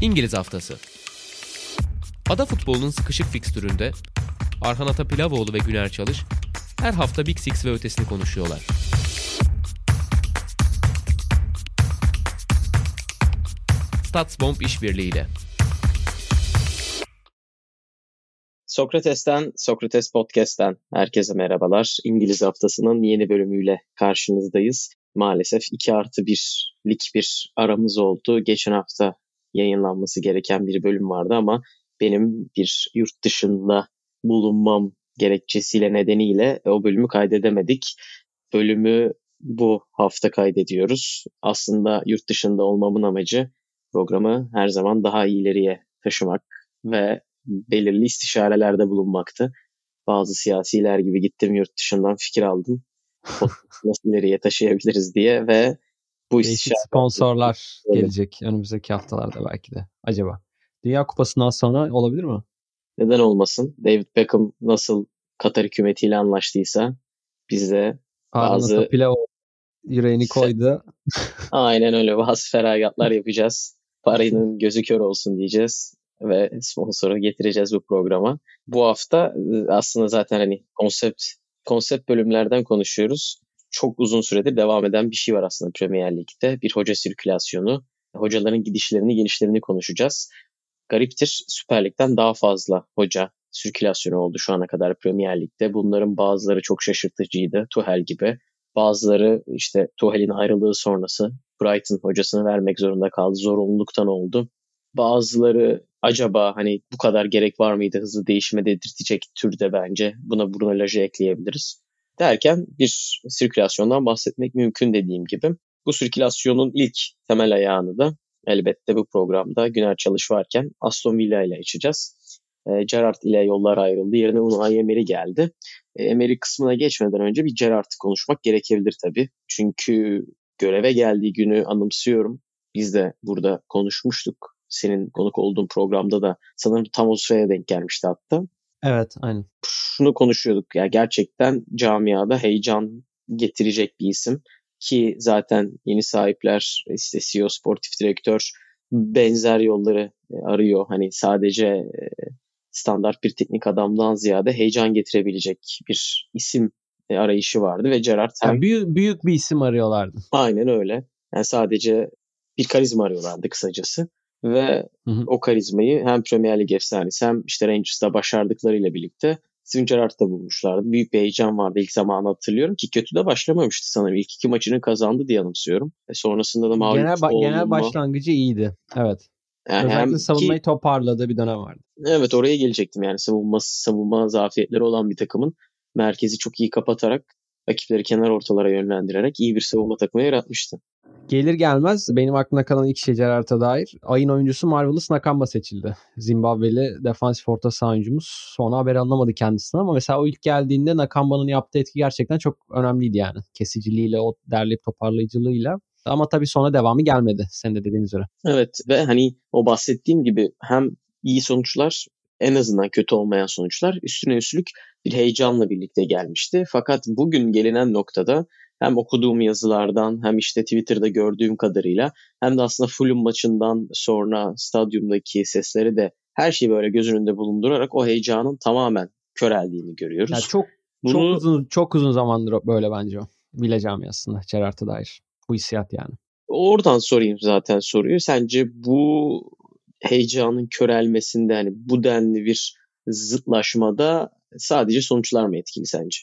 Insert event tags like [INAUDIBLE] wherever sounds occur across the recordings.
İngiliz Haftası Ada futbolunun sıkışık fikstüründe Arhan Atapilavoğlu ve Güner Çalış her hafta Big Six ve ötesini konuşuyorlar. Statsbomb işbirliğiyle. Sokrates'ten, Sokrates Podcast'ten herkese merhabalar. İngiliz haftasının yeni bölümüyle karşınızdayız. Maalesef 2 artı 1'lik bir aramız oldu. Geçen hafta yayınlanması gereken bir bölüm vardı ama benim bir yurt dışında bulunmam gerekçesiyle nedeniyle o bölümü kaydedemedik. Bölümü bu hafta kaydediyoruz. Aslında yurt dışında olmamın amacı programı her zaman daha ileriye taşımak ve belirli istişarelerde bulunmaktı. Bazı siyasiler gibi gittim yurt dışından fikir aldım. [LAUGHS] Nasıl ileriye taşıyabiliriz diye ve bu Değişik sponsorlar evet. gelecek önümüzdeki haftalarda belki de. Acaba. Dünya Kupası'ndan sonra olabilir mi? Neden olmasın? David Beckham nasıl Katar hükümetiyle anlaştıysa biz de bazı... Pilav yüreğini koydu. [LAUGHS] Aynen öyle. Bazı feragatlar yapacağız. Paranın gözü kör olsun diyeceğiz ve sponsoru getireceğiz bu programa. Bu hafta aslında zaten hani konsept konsept bölümlerden konuşuyoruz. Çok uzun süredir devam eden bir şey var aslında Premier Lig'de. Bir hoca sirkülasyonu. Hocaların gidişlerini, gelişlerini konuşacağız. Gariptir Süper Lig'den daha fazla hoca sirkülasyonu oldu şu ana kadar Premier Lig'de. Bunların bazıları çok şaşırtıcıydı. Tuhel gibi. Bazıları işte Tuhel'in ayrılığı sonrası Brighton hocasını vermek zorunda kaldı. Zorunluluktan oldu. Bazıları acaba hani bu kadar gerek var mıydı hızlı değişime dedirtecek türde bence. Buna Bruno Lage ekleyebiliriz. Derken bir sirkülasyondan bahsetmek mümkün dediğim gibi. Bu sirkülasyonun ilk temel ayağını da elbette bu programda Güner Çalış varken Aston Villa ile açacağız. E, Gerrard ile yollar ayrıldı. Yerine Unai Emery geldi. E, Emery kısmına geçmeden önce bir Gerrard'ı konuşmak gerekebilir tabii. Çünkü göreve geldiği günü anımsıyorum. Biz de burada konuşmuştuk senin konuk olduğun programda da sanırım tam o sıraya denk gelmişti hatta. Evet aynen. Şunu konuşuyorduk ya gerçekten camiada heyecan getirecek bir isim ki zaten yeni sahipler işte CEO sportif direktör benzer yolları e, arıyor. Hani sadece e, standart bir teknik adamdan ziyade heyecan getirebilecek bir isim e, arayışı vardı ve Gerrard hem... Yani büyük, büyük bir isim arıyorlardı. Aynen öyle. Yani sadece bir karizma arıyorlardı kısacası ve hı hı. o karizmayı hem Premier Lig efsanesi hem işte Rangers'ta başardıklarıyla birlikte Steven Gerrard'da bulmuşlardı. Büyük bir heyecan vardı ilk zamanı hatırlıyorum ki kötü de başlamamıştı sanırım. İlk iki maçını kazandı diye anımsıyorum. E sonrasında da mağlup genel, ba- genel başlangıcı iyiydi. Evet. Yani Özellikle hem savunmayı ki, toparladığı bir dönem vardı. Evet oraya gelecektim yani savunma, savunma zafiyetleri olan bir takımın merkezi çok iyi kapatarak rakipleri kenar ortalara yönlendirerek iyi bir savunma takımı yaratmıştı. Gelir gelmez benim aklımda kalan ilk şey Gerard'a dair. Ayın oyuncusu Marvelous Nakamba seçildi. Zimbabweli defansif orta saha oyuncumuz. Sonra haber anlamadı kendisinden ama mesela o ilk geldiğinde Nakamba'nın yaptığı etki gerçekten çok önemliydi yani. Kesiciliğiyle, o derleyip toparlayıcılığıyla. Ama tabii sonra devamı gelmedi sen de dediğiniz üzere. Evet ve hani o bahsettiğim gibi hem iyi sonuçlar en azından kötü olmayan sonuçlar üstüne üstlük bir heyecanla birlikte gelmişti. Fakat bugün gelinen noktada hem okuduğum yazılardan hem işte Twitter'da gördüğüm kadarıyla hem de aslında Fulham maçından sonra stadyumdaki sesleri de her şeyi böyle göz önünde bulundurarak o heyecanın tamamen köreldiğini görüyoruz. Yani çok Bunu, çok uzun çok uzun zamandır böyle bence o. Villa camiasında Gerard'a dair. Bu hissiyat yani. Oradan sorayım zaten soruyu. Sence bu heyecanın körelmesinde hani bu denli bir zıtlaşmada sadece sonuçlar mı etkili sence?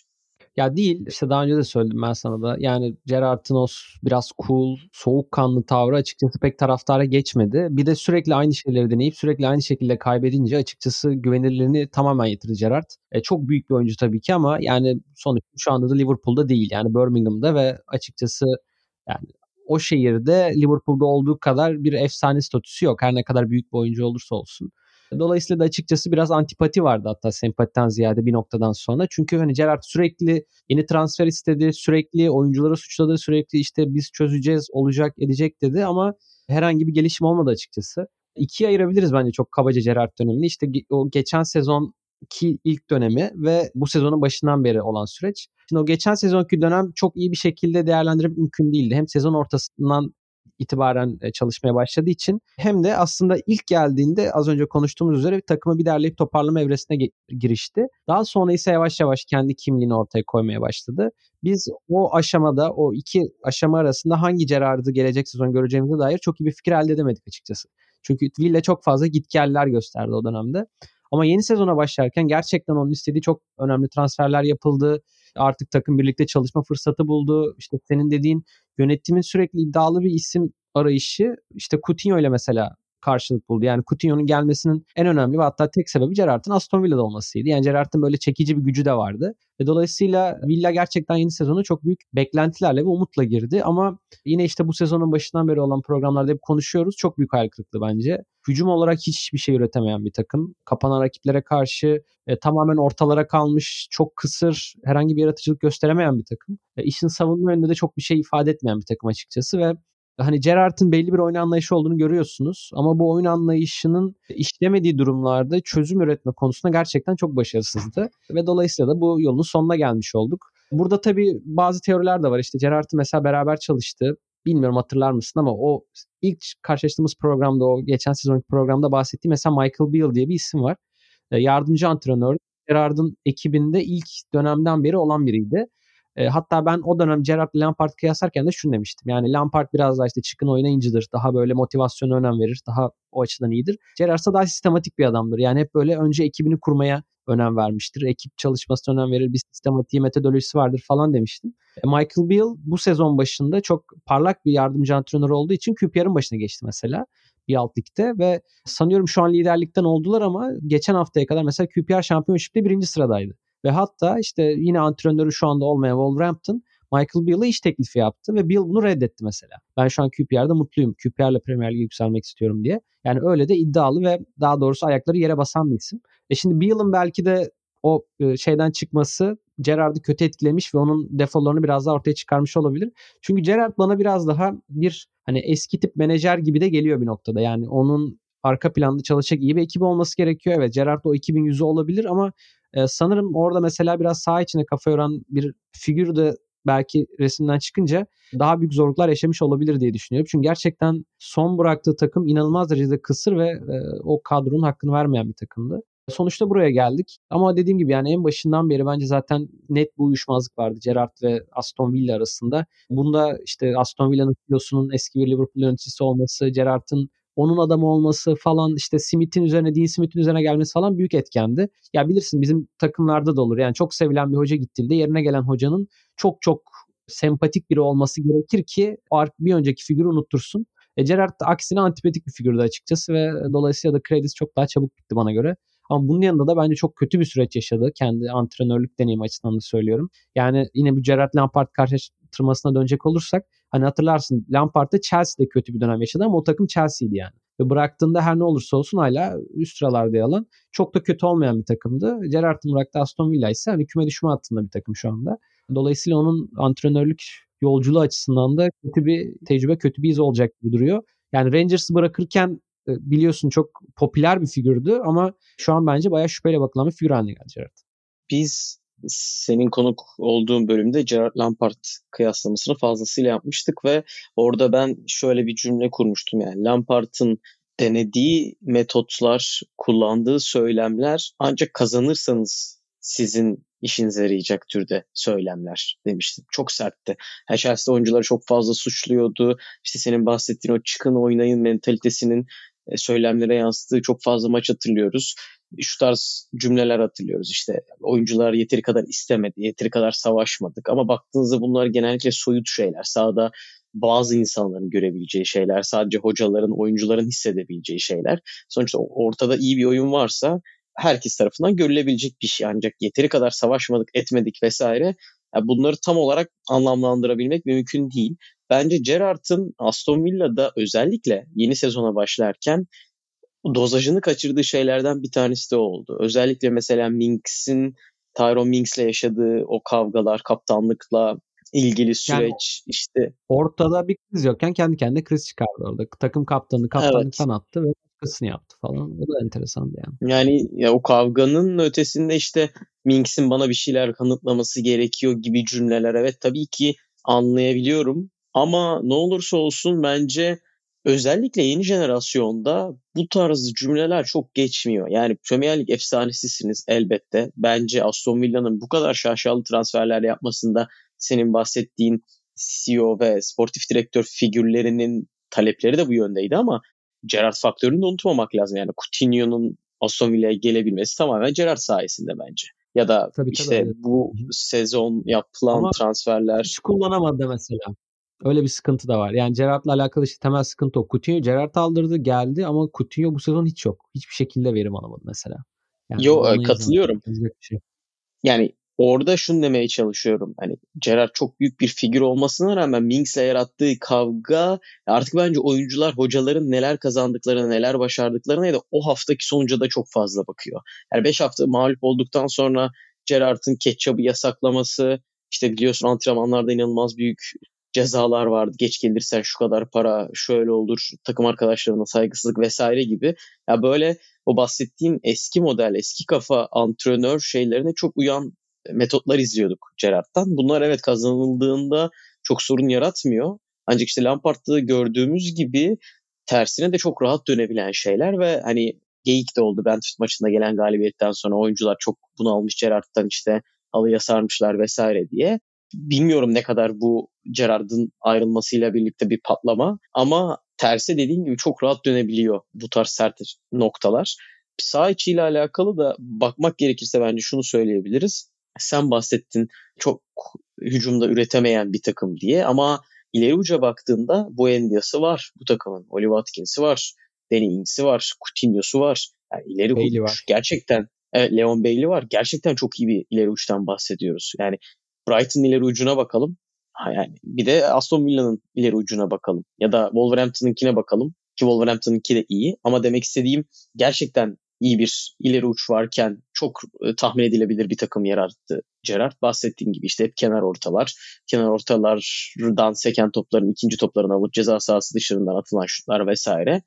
Ya değil işte daha önce de söyledim ben sana da. Yani Gerard'ın o biraz cool, soğukkanlı tavrı açıkçası pek taraftara geçmedi. Bir de sürekli aynı şeyleri deneyip sürekli aynı şekilde kaybedince açıkçası güvenilirliğini tamamen yitirdi Gerard. E, çok büyük bir oyuncu tabii ki ama yani sonuçta şu anda da Liverpool'da değil. Yani Birmingham'da ve açıkçası yani o şehirde Liverpool'da olduğu kadar bir efsane statüsü yok. Her ne kadar büyük bir oyuncu olursa olsun. Dolayısıyla da açıkçası biraz antipati vardı hatta sempatiden ziyade bir noktadan sonra. Çünkü hani Gerrard sürekli yeni transfer istedi, sürekli oyuncuları suçladı, sürekli işte biz çözeceğiz, olacak, edecek dedi ama herhangi bir gelişim olmadı açıkçası. İkiye ayırabiliriz bence çok kabaca Gerrard dönemini. İşte o geçen sezon ki ilk dönemi ve bu sezonun başından beri olan süreç. Şimdi o geçen sezonki dönem çok iyi bir şekilde değerlendirip mümkün değildi. Hem sezon ortasından itibaren e, çalışmaya başladığı için hem de aslında ilk geldiğinde az önce konuştuğumuz üzere takımı bir derleyip toparlama evresine girişti. Daha sonra ise yavaş yavaş kendi kimliğini ortaya koymaya başladı. Biz o aşamada o iki aşama arasında hangi Gerard'ı gelecek sezon göreceğimize dair çok iyi bir fikir elde edemedik açıkçası. Çünkü Villa çok fazla gitgeller gösterdi o dönemde. Ama yeni sezona başlarken gerçekten onun istediği çok önemli transferler yapıldı. Artık takım birlikte çalışma fırsatı buldu. İşte senin dediğin yönetimin sürekli iddialı bir isim arayışı işte Coutinho ile mesela karşılık buldu. Yani Coutinho'nun gelmesinin en önemli ve hatta tek sebebi Gerrard'ın Aston Villa'da olmasıydı. Yani Gerrard'ın böyle çekici bir gücü de vardı. Ve dolayısıyla Villa gerçekten yeni sezonu çok büyük beklentilerle ve umutla girdi. Ama yine işte bu sezonun başından beri olan programlarda hep konuşuyoruz. Çok büyük hayal kırıklığı bence. Hücum olarak hiçbir şey üretemeyen bir takım. Kapanan rakiplere karşı e, tamamen ortalara kalmış, çok kısır, herhangi bir yaratıcılık gösteremeyen bir takım. E, işin savunma yönünde de çok bir şey ifade etmeyen bir takım açıkçası ve hani Gerrard'ın belli bir oyun anlayışı olduğunu görüyorsunuz ama bu oyun anlayışının işlemediği durumlarda çözüm üretme konusunda gerçekten çok başarısızdı ve dolayısıyla da bu yolun sonuna gelmiş olduk. Burada tabii bazı teoriler de var. İşte Gerrard'ın mesela beraber çalıştı. Bilmiyorum hatırlar mısın ama o ilk karşılaştığımız programda o geçen sezonki programda bahsettiğim mesela Michael Beale diye bir isim var. Ee, yardımcı antrenör. Gerrard'ın ekibinde ilk dönemden beri olan biriydi. E, hatta ben o dönem Gerrard Lampard kıyaslarken de şunu demiştim. Yani Lampard biraz daha işte çıkın oynayıncıdır. Daha böyle motivasyona önem verir. Daha o açıdan iyidir. Gerrard ise daha sistematik bir adamdır. Yani hep böyle önce ekibini kurmaya önem vermiştir. Ekip çalışmasına önem verir. Bir sistematiği, metodolojisi vardır falan demiştim. E, Michael Beale bu sezon başında çok parlak bir yardımcı antrenör olduğu için QPR'ın başına geçti mesela bir alt ligde ve sanıyorum şu an liderlikten oldular ama geçen haftaya kadar mesela QPR Championship'te birinci sıradaydı. Ve hatta işte yine antrenörü şu anda olmayan Wolverhampton Michael Beale'a iş teklifi yaptı ve Beale bunu reddetti mesela. Ben şu an QPR'da mutluyum. QPR'le Premier Lig'e yükselmek istiyorum diye. Yani öyle de iddialı ve daha doğrusu ayakları yere basan bir isim. E şimdi Beale'ın belki de o e, şeyden çıkması Gerard'ı kötü etkilemiş ve onun defolarını biraz daha ortaya çıkarmış olabilir. Çünkü Gerard bana biraz daha bir hani eski tip menajer gibi de geliyor bir noktada. Yani onun arka planda çalışacak iyi bir ekibi olması gerekiyor. Evet Gerard o ekibin yüzü olabilir ama sanırım orada mesela biraz sağ içine kafa yoran bir figür de belki resimden çıkınca daha büyük zorluklar yaşamış olabilir diye düşünüyorum. Çünkü gerçekten son bıraktığı takım inanılmaz derecede kısır ve e, o kadronun hakkını vermeyen bir takımdı. Sonuçta buraya geldik. Ama dediğim gibi yani en başından beri bence zaten net bu uyuşmazlık vardı Gerrard ve Aston Villa arasında. Bunda işte Aston Villa'nın CEO'sunun eski bir Liverpool yöneticisi olması, Gerrard'ın onun adamı olması falan işte Smith'in üzerine Dean Smith'in üzerine gelmesi falan büyük etkendi. Ya bilirsin bizim takımlarda da olur. Yani çok sevilen bir hoca gittiğinde yerine gelen hocanın çok çok sempatik biri olması gerekir ki bir önceki figürü unuttursun. E, Gerrard da aksine antipatik bir figürdü açıkçası ve dolayısıyla da kredisi çok daha çabuk bitti bana göre. Ama bunun yanında da bence çok kötü bir süreç yaşadı. Kendi antrenörlük deneyimi açısından da söylüyorum. Yani yine bu Gerrard Lampard karşılaştırmasına dönecek olursak hani hatırlarsın Lampard da Chelsea'de kötü bir dönem yaşadı ama o takım Chelsea'ydi yani. Ve bıraktığında her ne olursa olsun hala üst sıralarda yalan. Çok da kötü olmayan bir takımdı. Gerrard'ın bıraktığı Aston Villa ise hani küme düşme hattında bir takım şu anda. Dolayısıyla onun antrenörlük yolculuğu açısından da kötü bir tecrübe, kötü bir iz olacak gibi duruyor. Yani Rangers'ı bırakırken e, biliyorsun çok popüler bir figürdü ama şu an bence bayağı şüpheyle bakılan bir figür haline geldi Gerrard. Biz senin konuk olduğun bölümde Gerard Lampard kıyaslamasını fazlasıyla yapmıştık ve orada ben şöyle bir cümle kurmuştum yani Lampard'ın denediği metotlar, kullandığı söylemler ancak kazanırsanız sizin işinize yarayacak türde söylemler demiştim. Çok sertti. Her Chelsea oyuncuları çok fazla suçluyordu. İşte senin bahsettiğin o çıkın oynayın mentalitesinin e, söylemlere yansıttığı çok fazla maç hatırlıyoruz. Şu tarz cümleler hatırlıyoruz. İşte oyuncular yeteri kadar istemedi, yeteri kadar savaşmadık. Ama baktığınızda bunlar genellikle soyut şeyler. Sahada bazı insanların görebileceği şeyler, sadece hocaların, oyuncuların hissedebileceği şeyler. Sonuçta ortada iyi bir oyun varsa herkes tarafından görülebilecek bir şey. Ancak yeteri kadar savaşmadık, etmedik vesaire yani bunları tam olarak anlamlandırabilmek mümkün değil. Bence Gerrard'ın Aston Villa'da özellikle yeni sezona başlarken dozajını kaçırdığı şeylerden bir tanesi de oldu. Özellikle mesela Minks'in Tyrone Minks'le yaşadığı o kavgalar, kaptanlıkla ilgili süreç yani, işte. Ortada bir kriz yokken kendi kendine kriz çıkardı orada. Takım kaptanı kaptanlıktan evet. attı ve başkasını yaptı falan. O da enteresandı yani. Yani ya o kavganın ötesinde işte Minks'in bana bir şeyler kanıtlaması gerekiyor gibi cümleler. Evet tabii ki anlayabiliyorum. Ama ne olursa olsun bence özellikle yeni jenerasyonda bu tarz cümleler çok geçmiyor. Yani Premier Lig efsanesisiniz elbette. Bence Aston Villa'nın bu kadar şaşalı transferler yapmasında senin bahsettiğin CEO ve sportif direktör figürlerinin talepleri de bu yöndeydi ama Gerrard faktörünü de unutmamak lazım. Yani Coutinho'nun Aston Villa'ya gelebilmesi tamamen Gerrard sayesinde bence. Ya da tabii, işte tabii. bu sezon yapılan ama transferler... Hiç kullanamadı mesela. Öyle bir sıkıntı da var. Yani Gerrard'la alakalı işte temel sıkıntı o. Coutinho Gerrard aldırdı geldi ama Coutinho bu sezon hiç yok. Hiçbir şekilde verim alamadı mesela. Yani Yo katılıyorum. Şey. Yani orada şunu demeye çalışıyorum. Hani Gerrard çok büyük bir figür olmasına rağmen Minks'le yarattığı kavga artık bence oyuncular hocaların neler kazandıklarına, neler başardıklarına ya da o haftaki sonuca da çok fazla bakıyor. Yani 5 hafta mağlup olduktan sonra Gerrard'ın ketçabı yasaklaması, işte biliyorsun antrenmanlarda inanılmaz büyük cezalar vardı. Geç gelirsen şu kadar para şöyle olur. Takım arkadaşlarına saygısızlık vesaire gibi. Ya böyle o bahsettiğim eski model, eski kafa antrenör şeylerine çok uyan metotlar izliyorduk Gerrard'dan. Bunlar evet kazanıldığında çok sorun yaratmıyor. Ancak işte Lampard'da gördüğümüz gibi tersine de çok rahat dönebilen şeyler ve hani geyik de oldu Brentford maçında gelen galibiyetten sonra oyuncular çok bunu almış Gerrard'dan işte alıya sarmışlar vesaire diye. Bilmiyorum ne kadar bu Gerrard'ın ayrılmasıyla birlikte bir patlama ama terse dediğim gibi çok rahat dönebiliyor bu tarz sert noktalar. Sağ içiyle alakalı da bakmak gerekirse bence şunu söyleyebiliriz. Sen bahsettin çok hücumda üretemeyen bir takım diye ama ileri uca baktığında bu Endia'sı var bu takımın. Oli Watkins'i var, Danny Ings'i var, Coutinho'su var. Yani ileri uç gerçekten evet, Leon Bailey var. Gerçekten çok iyi bir ileri uçtan bahsediyoruz. Yani Brighton ileri ucuna bakalım. Ha yani bir de Aston Villa'nın ileri ucuna bakalım. Ya da Wolverhampton'ınkine bakalım. Ki Wolverhampton'ınki de iyi. Ama demek istediğim gerçekten iyi bir ileri uç varken çok e, tahmin edilebilir bir takım yarattı Gerard. Bahsettiğim gibi işte hep kenar ortalar. Kenar ortalardan seken topların ikinci toplarını alıp ceza sahası dışarından atılan şutlar vesaire.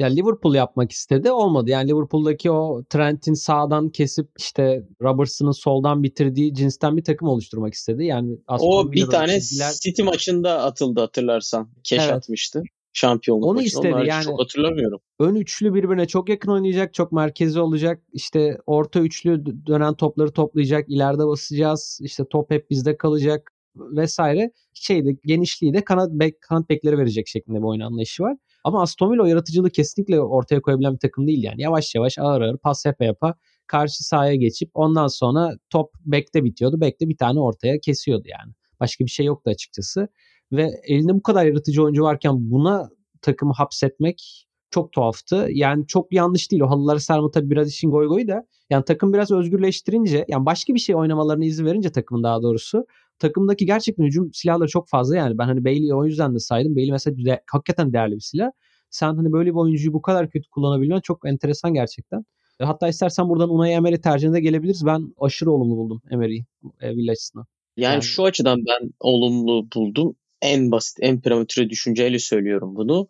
Ya Liverpool yapmak istedi olmadı. Yani Liverpool'daki o Trent'in sağdan kesip işte Robertson'ın soldan bitirdiği cinsten bir takım oluşturmak istedi. Yani o bir tane çizgiler... City maçında atıldı hatırlarsan. Keş evet. atmıştı şampiyonluk Onu maçını. istedi Onlar yani. Çok hatırlamıyorum. Ön üçlü birbirine çok yakın oynayacak. Çok merkezi olacak. İşte orta üçlü dönen topları toplayacak. ileride basacağız. İşte top hep bizde kalacak vesaire. Şeyde genişliği de kanat bek kanat bekleri verecek şeklinde bir oyun anlayışı var. Ama Aston Villa yaratıcılığı kesinlikle ortaya koyabilen bir takım değil yani. Yavaş yavaş ağır ağır pas yapa yapa karşı sahaya geçip ondan sonra top bekte bitiyordu. Bekte bir tane ortaya kesiyordu yani. Başka bir şey yoktu açıkçası. Ve elinde bu kadar yaratıcı oyuncu varken buna takımı hapsetmek çok tuhaftı. Yani çok yanlış değil. O halıları sarma tabii biraz işin goy goy da. Yani takım biraz özgürleştirince yani başka bir şey oynamalarını izin verince takımın daha doğrusu takımdaki gerçekten hücum silahları çok fazla yani. Ben hani Bailey'i o yüzden de saydım. Bailey mesela de, hakikaten değerli bir silah. Sen hani böyle bir oyuncuyu bu kadar kötü kullanabilmen çok enteresan gerçekten. Hatta istersen buradan Unai Emery tercihine gelebiliriz. Ben aşırı olumlu buldum Emery'i e, Villa açısından. Yani, yani şu açıdan ben olumlu buldum en basit, en prematüre düşünceyle söylüyorum bunu.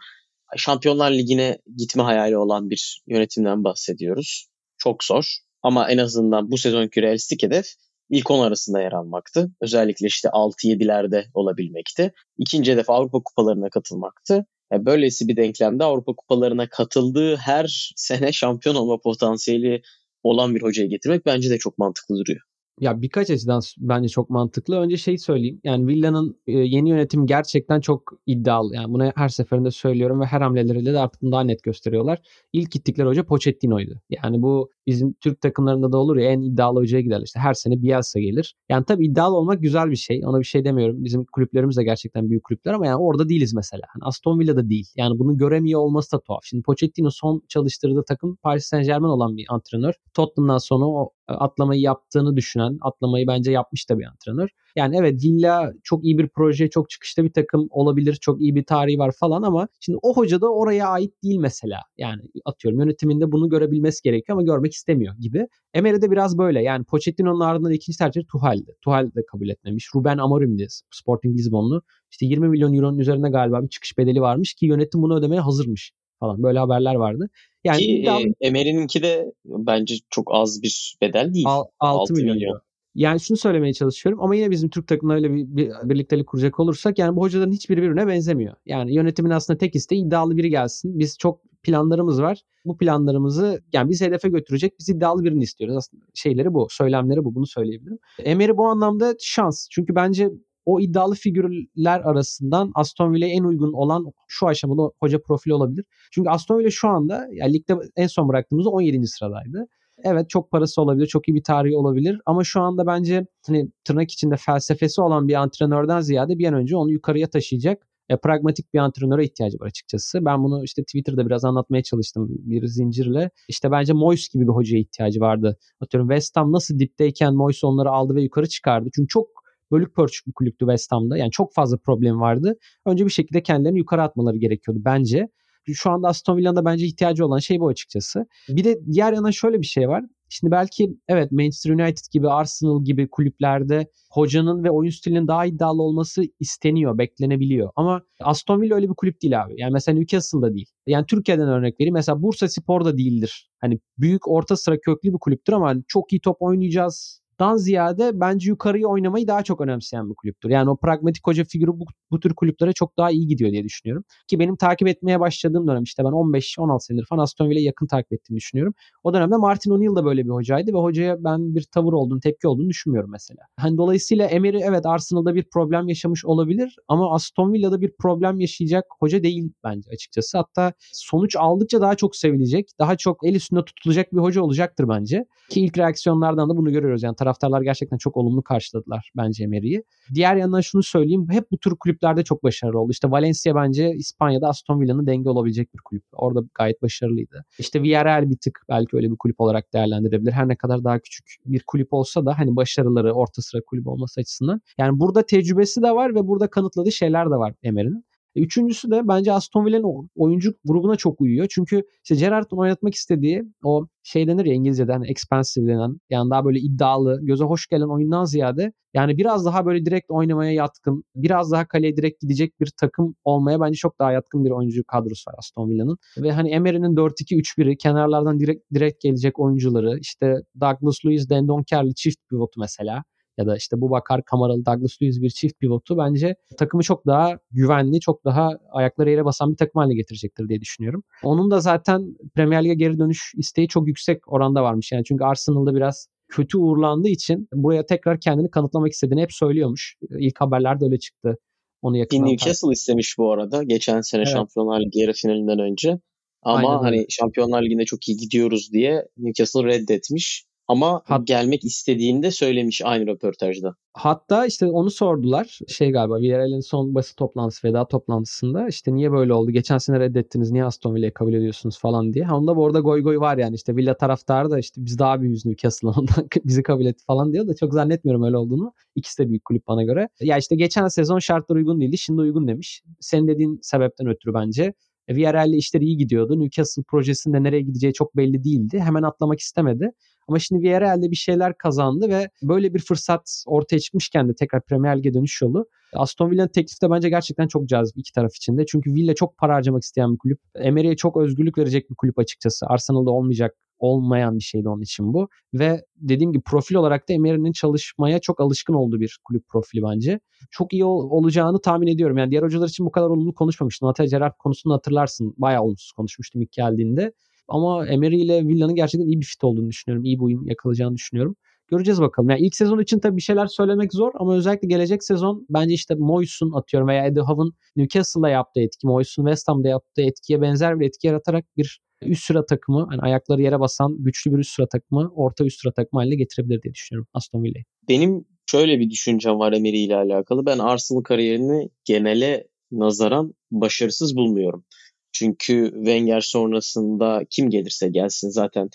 Şampiyonlar Ligi'ne gitme hayali olan bir yönetimden bahsediyoruz. Çok zor ama en azından bu sezonki realistik hedef ilk 10 arasında yer almaktı. Özellikle işte 6-7'lerde olabilmekti. İkinci hedef Avrupa kupalarına katılmaktı. Yani böylesi bir denklemde Avrupa kupalarına katıldığı her sene şampiyon olma potansiyeli olan bir hocayı getirmek bence de çok mantıklı duruyor. Ya birkaç açıdan bence çok mantıklı. Önce şey söyleyeyim. Yani Villa'nın e, yeni yönetim gerçekten çok iddialı. Yani bunu her seferinde söylüyorum ve her hamleleriyle de artık daha net gösteriyorlar. İlk gittikleri hoca Pochettino'ydu. Yani bu bizim Türk takımlarında da olur ya en iddialı hocaya giderler. İşte her sene Bielsa gelir. Yani tabii iddialı olmak güzel bir şey. Ona bir şey demiyorum. Bizim kulüplerimiz de gerçekten büyük kulüpler ama yani orada değiliz mesela. Yani Aston Villa'da değil. Yani bunu göremiyor olması da tuhaf. Şimdi Pochettino son çalıştırdığı takım Paris Saint Germain olan bir antrenör. Tottenham'dan sonra o atlamayı yaptığını düşünen, atlamayı bence yapmış da bir antrenör. Yani evet Villa çok iyi bir proje, çok çıkışta bir takım olabilir, çok iyi bir tarihi var falan ama şimdi o hoca da oraya ait değil mesela. Yani atıyorum yönetiminde bunu görebilmesi gerekiyor ama görmek istemiyor gibi. Emery de biraz böyle. Yani Pochettino'nun ardından ikinci tercih Tuhal'di. Tuhal de kabul etmemiş. Ruben Amorim'di Sporting Lisbonlu. İşte 20 milyon euronun üzerine galiba bir çıkış bedeli varmış ki yönetim bunu ödemeye hazırmış falan. Böyle haberler vardı. Yani Ki iddia... e, Emery'ninki de bence çok az bir bedel değil. Al, 6, 6 milyon. milyon. Yani şunu söylemeye çalışıyorum ama yine bizim Türk takımlarıyla bir, bir birliktelik kuracak olursak yani bu hocaların hiçbiri birbirine benzemiyor. Yani yönetimin aslında tek isteği iddialı biri gelsin. Biz çok planlarımız var. Bu planlarımızı yani biz hedefe götürecek biz iddialı birini istiyoruz. Aslında şeyleri bu, söylemleri bu. Bunu söyleyebilirim. Emery bu anlamda şans. Çünkü bence o iddialı figürler arasından Aston Villa'ya en uygun olan şu aşamada hoca profili olabilir. Çünkü Aston Villa şu anda yani ligde en son bıraktığımızda 17. sıradaydı. Evet çok parası olabilir, çok iyi bir tarihi olabilir ama şu anda bence hani tırnak içinde felsefesi olan bir antrenörden ziyade bir an önce onu yukarıya taşıyacak e, pragmatik bir antrenöre ihtiyacı var açıkçası. Ben bunu işte Twitter'da biraz anlatmaya çalıştım bir zincirle. İşte bence Moyes gibi bir hocaya ihtiyacı vardı. Atıyorum West Ham nasıl dipteyken Moyes onları aldı ve yukarı çıkardı. Çünkü çok bölük pörçük bir kulüptü West Ham'da. Yani çok fazla problem vardı. Önce bir şekilde kendilerini yukarı atmaları gerekiyordu bence. Şu anda Aston Villa'nın da bence ihtiyacı olan şey bu açıkçası. Bir de diğer yana şöyle bir şey var. Şimdi belki evet Manchester United gibi Arsenal gibi kulüplerde hocanın ve oyun stilinin daha iddialı olması isteniyor, beklenebiliyor. Ama Aston Villa öyle bir kulüp değil abi. Yani mesela Newcastle'da değil. Yani Türkiye'den örnek vereyim. Mesela Bursa Spor da değildir. Hani büyük orta sıra köklü bir kulüptür ama hani çok iyi top oynayacağız dan ziyade bence yukarıya oynamayı daha çok önemseyen bir kulüptür. Yani o pragmatik hoca figürü bu, bu tür kulüplere çok daha iyi gidiyor diye düşünüyorum. Ki benim takip etmeye başladığım dönem işte ben 15-16 senedir falan Aston Villa'yı yakın takip ettiğimi düşünüyorum. O dönemde Martin O'Neill da böyle bir hocaydı ve hocaya ben bir tavır olduğunu, tepki olduğunu düşünmüyorum mesela. Hani dolayısıyla Emery evet Arsenal'da bir problem yaşamış olabilir ama Aston Villa'da bir problem yaşayacak hoca değil bence açıkçası. Hatta sonuç aldıkça daha çok sevilecek, daha çok el üstünde tutulacak bir hoca olacaktır bence. Ki ilk reaksiyonlardan da bunu görüyoruz. Yani taraftarlar gerçekten çok olumlu karşıladılar bence Emery'i. Diğer yandan şunu söyleyeyim. Hep bu tür kulüplerde çok başarılı oldu. İşte Valencia bence İspanya'da Aston Villa'nın denge olabilecek bir kulüp. Orada gayet başarılıydı. İşte Villarreal bir tık belki öyle bir kulüp olarak değerlendirebilir. Her ne kadar daha küçük bir kulüp olsa da hani başarıları orta sıra kulüp olması açısından. Yani burada tecrübesi de var ve burada kanıtladığı şeyler de var Emery'nin. Üçüncüsü de bence Aston Villa'nın oyuncu grubuna çok uyuyor. Çünkü işte Gerrard'ın oynatmak istediği o şey denir ya İngilizce'de hani expensive denen yani daha böyle iddialı, göze hoş gelen oyundan ziyade yani biraz daha böyle direkt oynamaya yatkın, biraz daha kaleye direkt gidecek bir takım olmaya bence çok daha yatkın bir oyuncu kadrosu var Aston Villa'nın. Ve hani Emery'nin 4-2-3-1'i kenarlardan direkt direkt gelecek oyuncuları işte Douglas Luiz, Dendonker'li çift pivotu mesela ya da işte bu bakar Kamaralı Douglas Luiz bir çift pivotu bence takımı çok daha güvenli, çok daha ayakları yere basan bir takım haline getirecektir diye düşünüyorum. Onun da zaten Premier Lig'e geri dönüş isteği çok yüksek oranda varmış. Yani çünkü Arsenal'da biraz kötü uğurlandığı için buraya tekrar kendini kanıtlamak istediğini hep söylüyormuş. İlk haberlerde öyle çıktı. Onu yakından Newcastle takip. istemiş bu arada geçen sene evet. Şampiyonlar Ligi yarı finalinden önce. Ama Aynen hani öyle. Şampiyonlar Ligi'nde çok iyi gidiyoruz diye Newcastle reddetmiş. Ama Hat- gelmek istediğinde söylemiş aynı röportajda. Hatta işte onu sordular. Şey galiba Villarreal'in son basın toplantısı veda toplantısında işte niye böyle oldu? Geçen sene reddettiniz. Niye Aston Villa'yı kabul ediyorsunuz falan diye. Onda bu arada goy goy var yani işte Villa taraftarı da işte biz daha büyüğüz Newcastle'ın [LAUGHS] ondan bizi kabul etti falan diyor da çok zannetmiyorum öyle olduğunu. İkisi de büyük kulüp bana göre. Ya işte geçen sezon şartlar uygun değildi. Şimdi uygun demiş. Senin dediğin sebepten ötürü bence. Villarreal'le işleri iyi gidiyordu. Newcastle projesinde nereye gideceği çok belli değildi. Hemen atlamak istemedi. Ama şimdi Villarreal'de bir şeyler kazandı ve böyle bir fırsat ortaya çıkmışken de tekrar Premier Lig'e dönüş yolu Aston Villa'nın teklifi de bence gerçekten çok cazip iki taraf için de. Çünkü Villa çok para harcamak isteyen bir kulüp. Emery'e çok özgürlük verecek bir kulüp açıkçası. Arsenal'da olmayacak olmayan bir şeydi onun için bu. Ve dediğim gibi profil olarak da Emery'nin çalışmaya çok alışkın olduğu bir kulüp profili bence. Çok iyi ol- olacağını tahmin ediyorum. Yani diğer hocalar için bu kadar olumlu konuşmamıştım. Hatta Gerrard konusunu hatırlarsın. Bayağı olumsuz konuşmuştum ilk geldiğinde. Ama Emery ile Villa'nın gerçekten iyi bir fit olduğunu düşünüyorum. İyi bir uyum yakalayacağını düşünüyorum. Göreceğiz bakalım. Yani ilk sezon için tabii bir şeyler söylemek zor ama özellikle gelecek sezon bence işte Moyes'un atıyorum veya Eddie Howe'ın Newcastle'da yaptığı etki, Moyes'un West Ham'da yaptığı etkiye benzer bir etki yaratarak bir üst sıra takımı, yani ayakları yere basan güçlü bir üst sıra takımı, orta üst sıra takımı haline getirebilir diye düşünüyorum Aston Villa'yı. Benim şöyle bir düşüncem var Emery ile alakalı. Ben Arsenal kariyerini genele nazaran başarısız bulmuyorum. Çünkü Wenger sonrasında kim gelirse gelsin zaten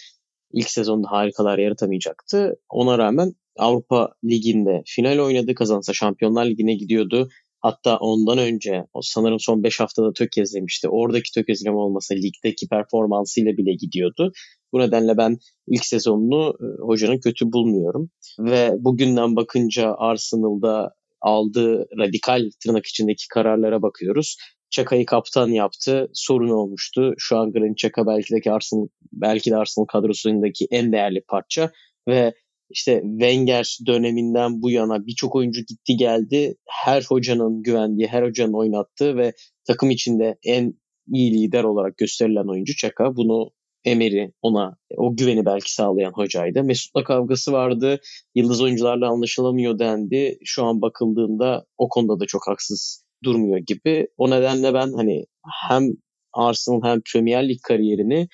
ilk sezonda harikalar yaratamayacaktı. Ona rağmen Avrupa Ligi'nde final oynadı. Kazansa Şampiyonlar Ligi'ne gidiyordu. Hatta ondan önce sanırım son 5 haftada tökezlemişti. Oradaki tökezleme olmasa ligdeki performansıyla bile gidiyordu. Bu nedenle ben ilk sezonunu e, hocanın kötü bulmuyorum. Ve bugünden bakınca Arsenal'da aldığı radikal tırnak içindeki kararlara bakıyoruz. Çaka'yı kaptan yaptı. Sorun olmuştu. Şu an Granit Çaka belki de Arsenal, belki de Arsenal kadrosundaki en değerli parça ve işte Wenger döneminden bu yana birçok oyuncu gitti geldi. Her hocanın güvendiği, her hocanın oynattığı ve takım içinde en iyi lider olarak gösterilen oyuncu Çaka. Bunu Emery ona o güveni belki sağlayan hocaydı. Mesut'la kavgası vardı. Yıldız oyuncularla anlaşılamıyor dendi. Şu an bakıldığında o konuda da çok haksız durmuyor gibi. O nedenle ben hani hem Arsenal hem Premier Lig kariyerini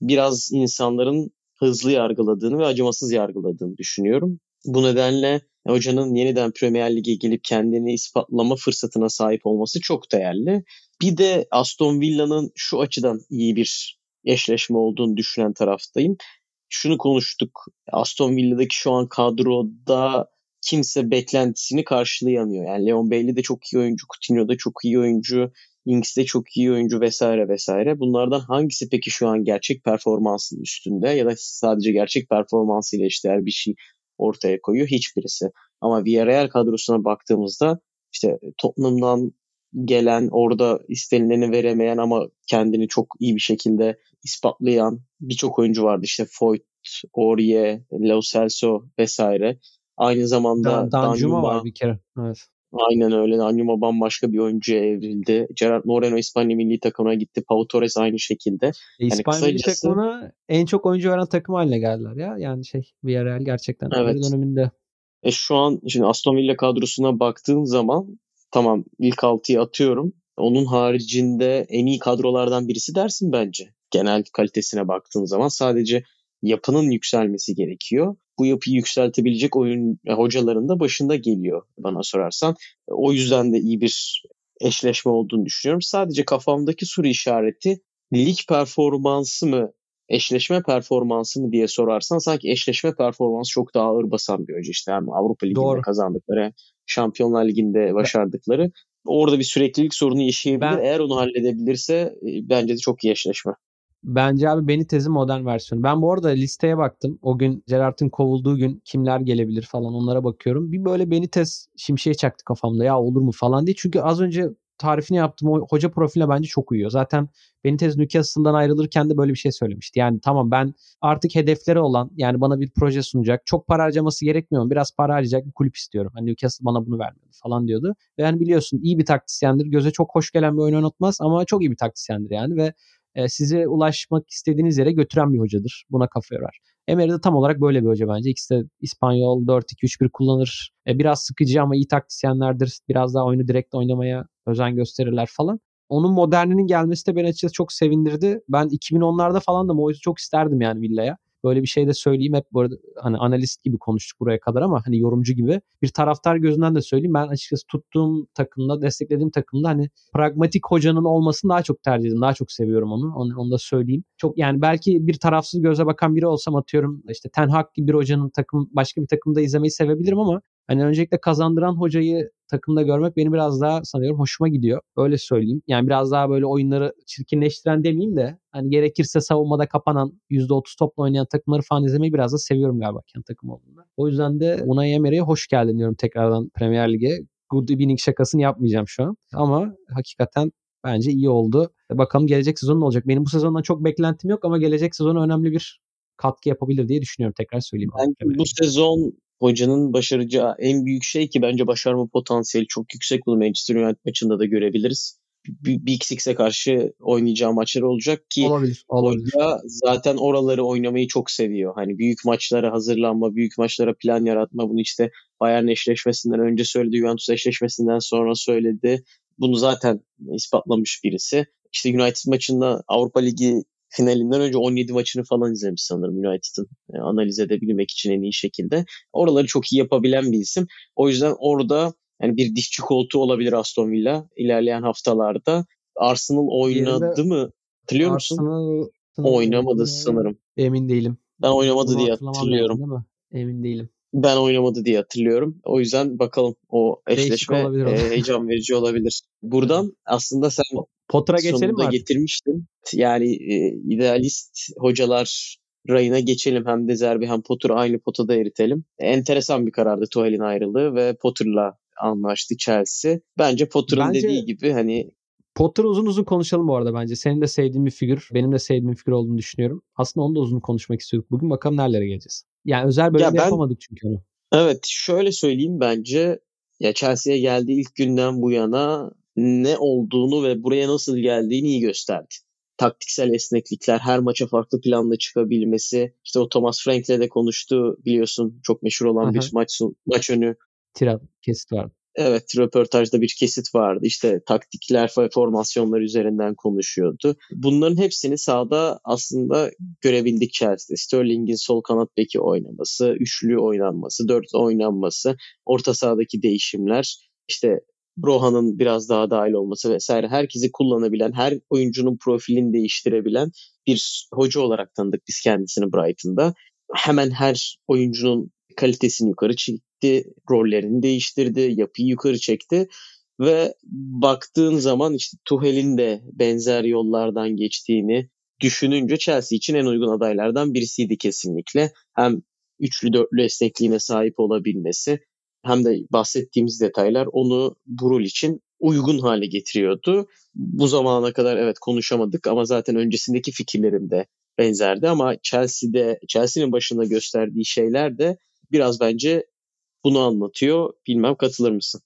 biraz insanların hızlı yargıladığını ve acımasız yargıladığını düşünüyorum. Bu nedenle hocanın yeniden Premier Lig'e gelip kendini ispatlama fırsatına sahip olması çok değerli. Bir de Aston Villa'nın şu açıdan iyi bir eşleşme olduğunu düşünen taraftayım. Şunu konuştuk. Aston Villa'daki şu an kadroda kimse beklentisini karşılayamıyor. Yani Leon Bailey de çok iyi oyuncu, Coutinho da çok iyi oyuncu, Ings de çok iyi oyuncu vesaire vesaire. Bunlardan hangisi peki şu an gerçek performansın üstünde ya da sadece gerçek performansıyla eşdeğer bir şey ortaya koyuyor? Hiçbirisi. Ama Villarreal kadrosuna baktığımızda işte Tottenham'dan gelen orada istenileni veremeyen ama kendini çok iyi bir şekilde ispatlayan birçok oyuncu vardı. İşte Foyt, Aurier, Lo Celso vesaire. Aynı zamanda Dan, Danjuma var bir kere. Evet. Aynen öyle. Danjuma bambaşka bir oyuncuya evrildi. Gerard Moreno İspanya milli takımına gitti. Pau Torres aynı şekilde. E, İspanya yani milli takımına en çok oyuncu veren takım haline geldiler ya. Yani şey Villarreal gerçekten evet. döneminde. E şu an şimdi Aston Villa kadrosuna baktığın zaman tamam ilk altıyı atıyorum. Onun haricinde en iyi kadrolardan birisi dersin bence. Genel kalitesine baktığın zaman sadece yapının yükselmesi gerekiyor. Bu yapıyı yükseltebilecek oyun e, hocaların da başında geliyor bana sorarsan. O yüzden de iyi bir eşleşme olduğunu düşünüyorum. Sadece kafamdaki soru işareti lig performansı mı eşleşme performansı mı diye sorarsan sanki eşleşme performansı çok daha ağır basan bir hoca. İşte hem Avrupa Ligi'nde Doğru. kazandıkları, Şampiyonlar Ligi'nde başardıkları. Orada bir süreklilik sorunu yaşayabilir. Ben, Eğer onu halledebilirse e, bence de çok iyi eşleşme. Bence abi beni tezi modern versiyonu. Ben bu arada listeye baktım. O gün Gerard'ın kovulduğu gün kimler gelebilir falan onlara bakıyorum. Bir böyle beni tez şimşeğe çaktı kafamda ya olur mu falan diye. Çünkü az önce tarifini yaptım. O hoca profiline bence çok uyuyor. Zaten Benitez Newcastle'dan ayrılırken de böyle bir şey söylemişti. Yani tamam ben artık hedefleri olan yani bana bir proje sunacak. Çok para harcaması gerekmiyor mu? Biraz para harcayacak bir kulüp istiyorum. Hani Newcastle bana bunu vermedi falan diyordu. Ve yani biliyorsun iyi bir taktisyendir. Göze çok hoş gelen bir oyun oynatmaz ama çok iyi bir taktisyendir yani ve e, sizi ulaşmak istediğiniz yere götüren bir hocadır. Buna kafa yorar. Emery de tam olarak böyle bir hoca bence. İkisi de İspanyol 4-2-3-1 kullanır. E, biraz sıkıcı ama iyi taktisyenlerdir. Biraz daha oyunu direkt oynamaya özen gösterirler falan. Onun moderninin gelmesi de beni açıkçası çok sevindirdi. Ben 2010'larda falan da Moyes'u çok isterdim yani Villa'ya. Böyle bir şey de söyleyeyim hep bu arada hani analist gibi konuştuk buraya kadar ama hani yorumcu gibi bir taraftar gözünden de söyleyeyim. Ben açıkçası tuttuğum takımda, desteklediğim takımda hani pragmatik hocanın olmasını daha çok tercih ediyorum. Daha çok seviyorum onu. Onu, onu da söyleyeyim. Çok yani belki bir tarafsız göze bakan biri olsam atıyorum işte Ten Hag gibi bir hocanın takım başka bir takımda izlemeyi sevebilirim ama Hani öncelikle kazandıran hocayı takımda görmek beni biraz daha sanıyorum hoşuma gidiyor. Öyle söyleyeyim. Yani biraz daha böyle oyunları çirkinleştiren demeyeyim de hani gerekirse savunmada kapanan %30 topla oynayan takımları falan izlemeyi biraz da seviyorum galiba kendi takım olduğunda. O yüzden de Unai Emery'e hoş geldin diyorum tekrardan Premier Lig'e. Good evening şakasını yapmayacağım şu an. Ama hakikaten bence iyi oldu. Bakalım gelecek sezon ne olacak? Benim bu sezondan çok beklentim yok ama gelecek sezona önemli bir katkı yapabilir diye düşünüyorum. Tekrar söyleyeyim. Ben bu sezon hocanın başaracağı en büyük şey ki bence başarma potansiyeli çok yüksek bunu Manchester United maçında da görebiliriz. Big Six'e karşı oynayacağı maçlar olacak ki olabilir, olabilir. hoca zaten oraları oynamayı çok seviyor. Hani büyük maçlara hazırlanma, büyük maçlara plan yaratma bunu işte Bayern eşleşmesinden önce söyledi, Juventus eşleşmesinden sonra söyledi. Bunu zaten ispatlamış birisi. İşte United maçında Avrupa Ligi finalinden önce 17 maçını falan izlemiş sanırım United'ın e, analiz edebilmek için en iyi şekilde. Oraları çok iyi yapabilen bir isim. O yüzden orada yani bir dişçi koltuğu olabilir Aston Villa ilerleyen haftalarda. Arsenal oynadı Yerinde mı? Hatırlıyor musun? Arsenal oynamadı sanırım. Emin değilim. Ben oynamadı Bunu diye hatırlıyorum. Lazım, Emin değilim. Ben oynamadı diye hatırlıyorum. O yüzden bakalım o eşleşme e, heyecan verici olabilir. Buradan aslında sen Potter'a geçelim mi? getirmiştin. Yani e, idealist hocalar rayına geçelim. Hem de Zerbi hem Potter aynı potada eritelim. Enteresan bir karardı Tuchel'in ayrılığı ve Potter'la anlaştı Chelsea. Bence Potter'ın Bence... dediği gibi hani Potter uzun uzun konuşalım bu arada bence. Senin de sevdiğin bir figür, benim de sevdiğim bir figür olduğunu düşünüyorum. Aslında onu da uzun konuşmak istiyorduk. Bugün bakalım nerelere geleceğiz. Yani özel bölümde ben, yapamadık çünkü onu. Evet şöyle söyleyeyim bence ya Chelsea'ye geldiği ilk günden bu yana ne olduğunu ve buraya nasıl geldiğini iyi gösterdi. Taktiksel esneklikler, her maça farklı planla çıkabilmesi. İşte o Thomas Frank'le de konuştu biliyorsun. Çok meşhur olan Aha. bir maç maç önü. Tirat kesit vardı. Evet röportajda bir kesit vardı. İşte taktikler ve formasyonlar üzerinden konuşuyordu. Bunların hepsini sahada aslında görebildik Chelsea'de. Sterling'in sol kanat beki oynaması, üçlü oynanması, dört oynanması, orta sahadaki değişimler, işte Broha'nın biraz daha dahil olması vesaire herkesi kullanabilen, her oyuncunun profilini değiştirebilen bir hoca olarak tanıdık biz kendisini Brighton'da. Hemen her oyuncunun kalitesini yukarı çekti, rollerini değiştirdi, yapıyı yukarı çekti ve baktığın zaman işte Tuhel'in de benzer yollardan geçtiğini düşününce Chelsea için en uygun adaylardan birisiydi kesinlikle. Hem üçlü dörtlü esnekliğine sahip olabilmesi hem de bahsettiğimiz detaylar onu bu rol için uygun hale getiriyordu. Bu zamana kadar evet konuşamadık ama zaten öncesindeki fikirlerim de benzerdi ama Chelsea'de Chelsea'nin başında gösterdiği şeyler de biraz bence bunu anlatıyor. Bilmem katılır mısın?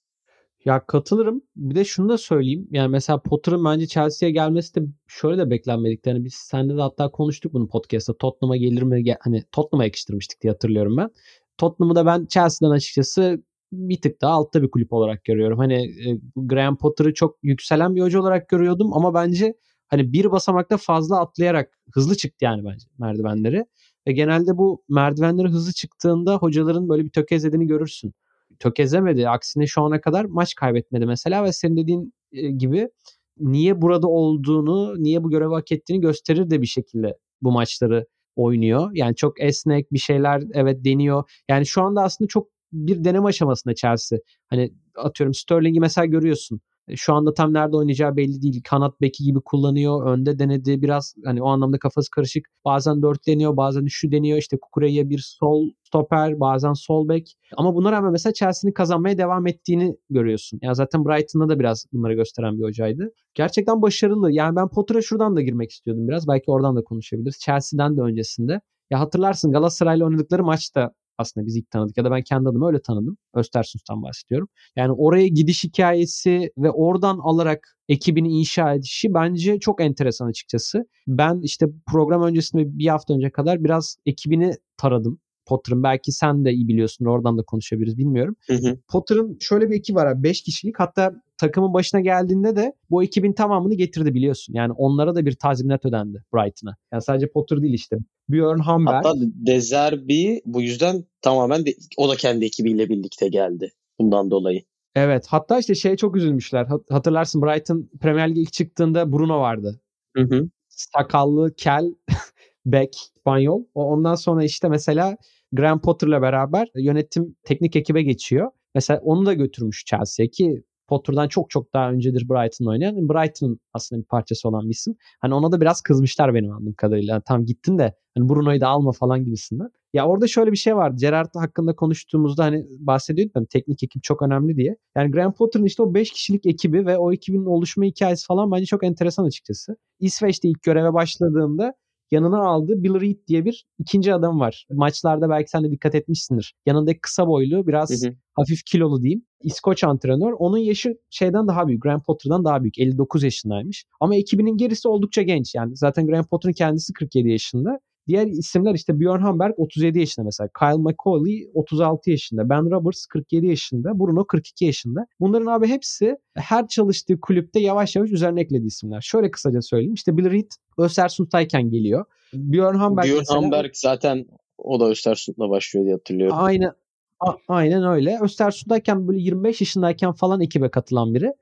Ya katılırım. Bir de şunu da söyleyeyim. Yani mesela Potter'ın bence Chelsea'ye gelmesi de şöyle de beklenmedik. Yani biz sende de hatta konuştuk bunu podcast'ta. Tottenham'a gelir mi? Hani Tottenham'a yakıştırmıştık diye hatırlıyorum ben. Tottenham'ı da ben Chelsea'den açıkçası bir tık daha altta bir kulüp olarak görüyorum. Hani e, Graham Potter'ı çok yükselen bir hoca olarak görüyordum ama bence hani bir basamakta fazla atlayarak hızlı çıktı yani bence merdivenleri. Ve genelde bu merdivenleri hızlı çıktığında hocaların böyle bir tökezlediğini görürsün. Tökezlemedi. Aksine şu ana kadar maç kaybetmedi mesela ve senin dediğin e, gibi niye burada olduğunu, niye bu görevi hak ettiğini gösterir de bir şekilde bu maçları oynuyor. Yani çok esnek bir şeyler evet deniyor. Yani şu anda aslında çok bir deneme aşamasında Chelsea. Hani atıyorum Sterling'i mesela görüyorsun. E, şu anda tam nerede oynayacağı belli değil. Kanat beki gibi kullanıyor. Önde denedi. Biraz hani o anlamda kafası karışık. Bazen dört deniyor. Bazen üçlü deniyor. İşte Kukure'ye bir sol stoper. Bazen sol bek. Ama buna rağmen mesela Chelsea'nin kazanmaya devam ettiğini görüyorsun. Yani zaten Brighton'da da biraz bunları gösteren bir hocaydı. Gerçekten başarılı. Yani ben Potter'a şuradan da girmek istiyordum biraz. Belki oradan da konuşabiliriz. Chelsea'den de öncesinde. Ya hatırlarsın Galatasaray'la oynadıkları maçta aslında biz ilk tanıdık ya da ben kendi adımı öyle tanıdım. Östersund'dan bahsediyorum. Yani oraya gidiş hikayesi ve oradan alarak ekibini inşa edişi bence çok enteresan açıkçası. Ben işte program öncesinde bir hafta önce kadar biraz ekibini taradım. Potter'ın belki sen de iyi biliyorsun oradan da konuşabiliriz bilmiyorum. Hı hı. Potter'ın şöyle bir ekibi var abi 5 kişilik hatta takımın başına geldiğinde de bu ekibin tamamını getirdi biliyorsun. Yani onlara da bir tazminat ödendi Brighton'a. Yani sadece Potter değil işte. Björn Hamberg. Hatta Dezerbi bu yüzden tamamen de, o da kendi ekibiyle birlikte geldi bundan dolayı. Evet hatta işte şey çok üzülmüşler. Hatırlarsın Brighton Premier Lig'e ilk çıktığında Bruno vardı. Hı hı. Sakallı, kel, [LAUGHS] bek, İspanyol. O ondan sonra işte mesela Graham Potter'la beraber yönetim teknik ekibe geçiyor. Mesela onu da götürmüş Chelsea ki Potter'dan çok çok daha öncedir Brighton oynayan. Brighton'ın aslında bir parçası olan bir isim. Hani ona da biraz kızmışlar benim anladığım kadarıyla. Yani tam gittin de hani Bruno'yu da alma falan gibisinden. Ya orada şöyle bir şey var. Gerrard hakkında konuştuğumuzda hani bahsediyordum hani teknik ekip çok önemli diye. Yani Graham Potter'ın işte o 5 kişilik ekibi ve o ekibin oluşma hikayesi falan bence çok enteresan açıkçası. İsveç'te ilk göreve başladığında yanına aldığı Bill Reed diye bir ikinci adam var. Maçlarda belki sen de dikkat etmişsindir. Yanındaki kısa boylu biraz hı hı. hafif kilolu diyeyim. İskoç antrenör. Onun yaşı şeyden daha büyük. Graham Potter'dan daha büyük. 59 yaşındaymış. Ama ekibinin gerisi oldukça genç. Yani zaten Graham Potter'ın kendisi 47 yaşında. Diğer isimler işte Björn Hamberg 37 yaşında mesela. Kyle McCauley 36 yaşında. Ben Roberts 47 yaşında. Bruno 42 yaşında. Bunların abi hepsi her çalıştığı kulüpte yavaş yavaş üzerine eklediği isimler. Şöyle kısaca söyleyeyim. İşte Bill Reed Östersund'dayken geliyor. Björn Hamberg Björn mesela, Hamberg zaten o da Östersund'la başlıyor diye hatırlıyorum. Aynen. A- aynen öyle. Östersund'dayken böyle 25 yaşındayken falan ekibe katılan biri.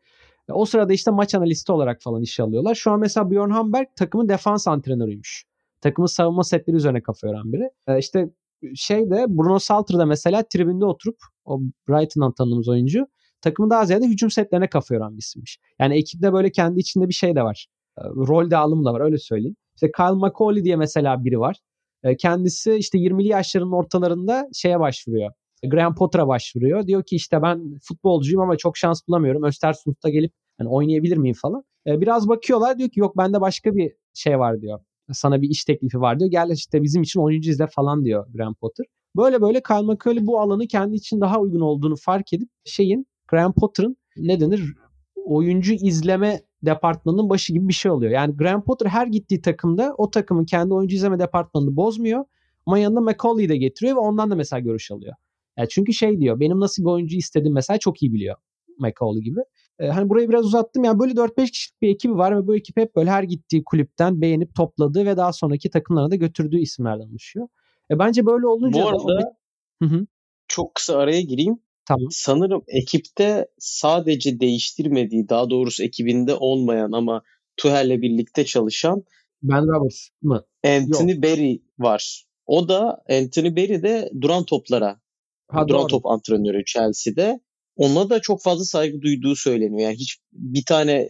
O sırada işte maç analisti olarak falan iş alıyorlar. Şu an mesela Björn Hamberg takımın defans antrenörüymüş. Takımın savunma setleri üzerine kafa yoran biri. Ee, işte şey de Bruno Salter'da mesela tribünde oturup o Brighton'dan tanıdığımız oyuncu takımın daha ziyade hücum setlerine kafa yoran bir isimmiş. Yani ekipte böyle kendi içinde bir şey de var. Ee, rol dağılımı da var öyle söyleyeyim. İşte Kyle McCauley diye mesela biri var. Ee, kendisi işte 20'li yaşlarının ortalarında şeye başvuruyor. Graham Potter'a başvuruyor. Diyor ki işte ben futbolcuyum ama çok şans bulamıyorum. Östersund'da gelip Hani oynayabilir miyim falan. E, biraz bakıyorlar diyor ki yok bende başka bir şey var diyor. Sana bir iş teklifi var diyor. Gel işte bizim için oyuncu izle falan diyor Graham Potter. Böyle böyle Kyle McCauley bu alanı kendi için daha uygun olduğunu fark edip şeyin Graham Potter'ın ne denir oyuncu izleme departmanının başı gibi bir şey oluyor. Yani Graham Potter her gittiği takımda o takımın kendi oyuncu izleme departmanını bozmuyor. Ama yanında McCauley'i de getiriyor ve ondan da mesela görüş alıyor. Yani çünkü şey diyor benim nasıl bir oyuncu istedim mesela çok iyi biliyor McCauley gibi. Ee, hani burayı biraz uzattım. Yani böyle 4-5 kişilik bir ekibi var ve bu ekip hep böyle her gittiği kulüpten beğenip topladığı ve daha sonraki takımlarına da götürdüğü isimlerden oluşuyor. E bence böyle olunca Bu arada da... Çok kısa araya gireyim. Tamam. Sanırım ekipte sadece değiştirmediği, daha doğrusu ekibinde olmayan ama Tuhel'le birlikte çalışan Ben Roberts mı? Anthony Yok. Berry var. O da Anthony Berry de duran toplara, Ha, duran doğru. top antrenörü Chelsea'de. Ona da çok fazla saygı duyduğu söyleniyor. Yani hiç bir tane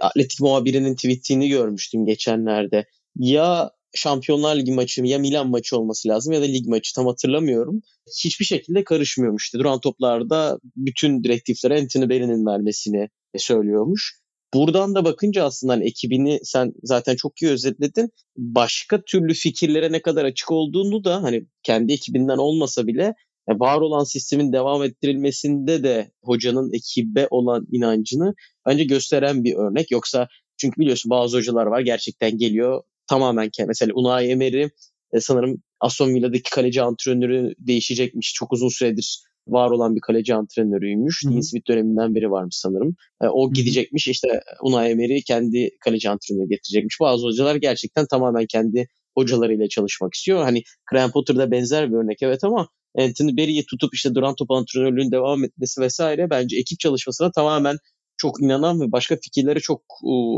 atletik muhabirinin tweetini görmüştüm geçenlerde. Ya Şampiyonlar Ligi maçı ya Milan maçı olması lazım ya da lig maçı tam hatırlamıyorum. Hiçbir şekilde karışmıyormuş. işte. Duran toplarda bütün direktifleri Anthony Berry'nin vermesini söylüyormuş. Buradan da bakınca aslında hani ekibini sen zaten çok iyi özetledin. Başka türlü fikirlere ne kadar açık olduğunu da hani kendi ekibinden olmasa bile var olan sistemin devam ettirilmesinde de hocanın ekibe olan inancını bence gösteren bir örnek. Yoksa çünkü biliyorsun bazı hocalar var gerçekten geliyor tamamen mesela Unai Emery e, sanırım Aston Villa'daki kaleci antrenörü değişecekmiş. Çok uzun süredir var olan bir kaleci antrenörüymüş. Hı. Dean Smith döneminden beri varmış sanırım. E, o gidecekmiş işte Unai Emery kendi kaleci antrenörü getirecekmiş. Bazı hocalar gerçekten tamamen kendi hocalarıyla çalışmak istiyor. Hani Graham Potter'da benzer bir örnek evet ama Anthony Berry'i tutup işte duran top antrenörlüğünün devam etmesi vesaire bence ekip çalışmasına tamamen çok inanan ve başka fikirlere çok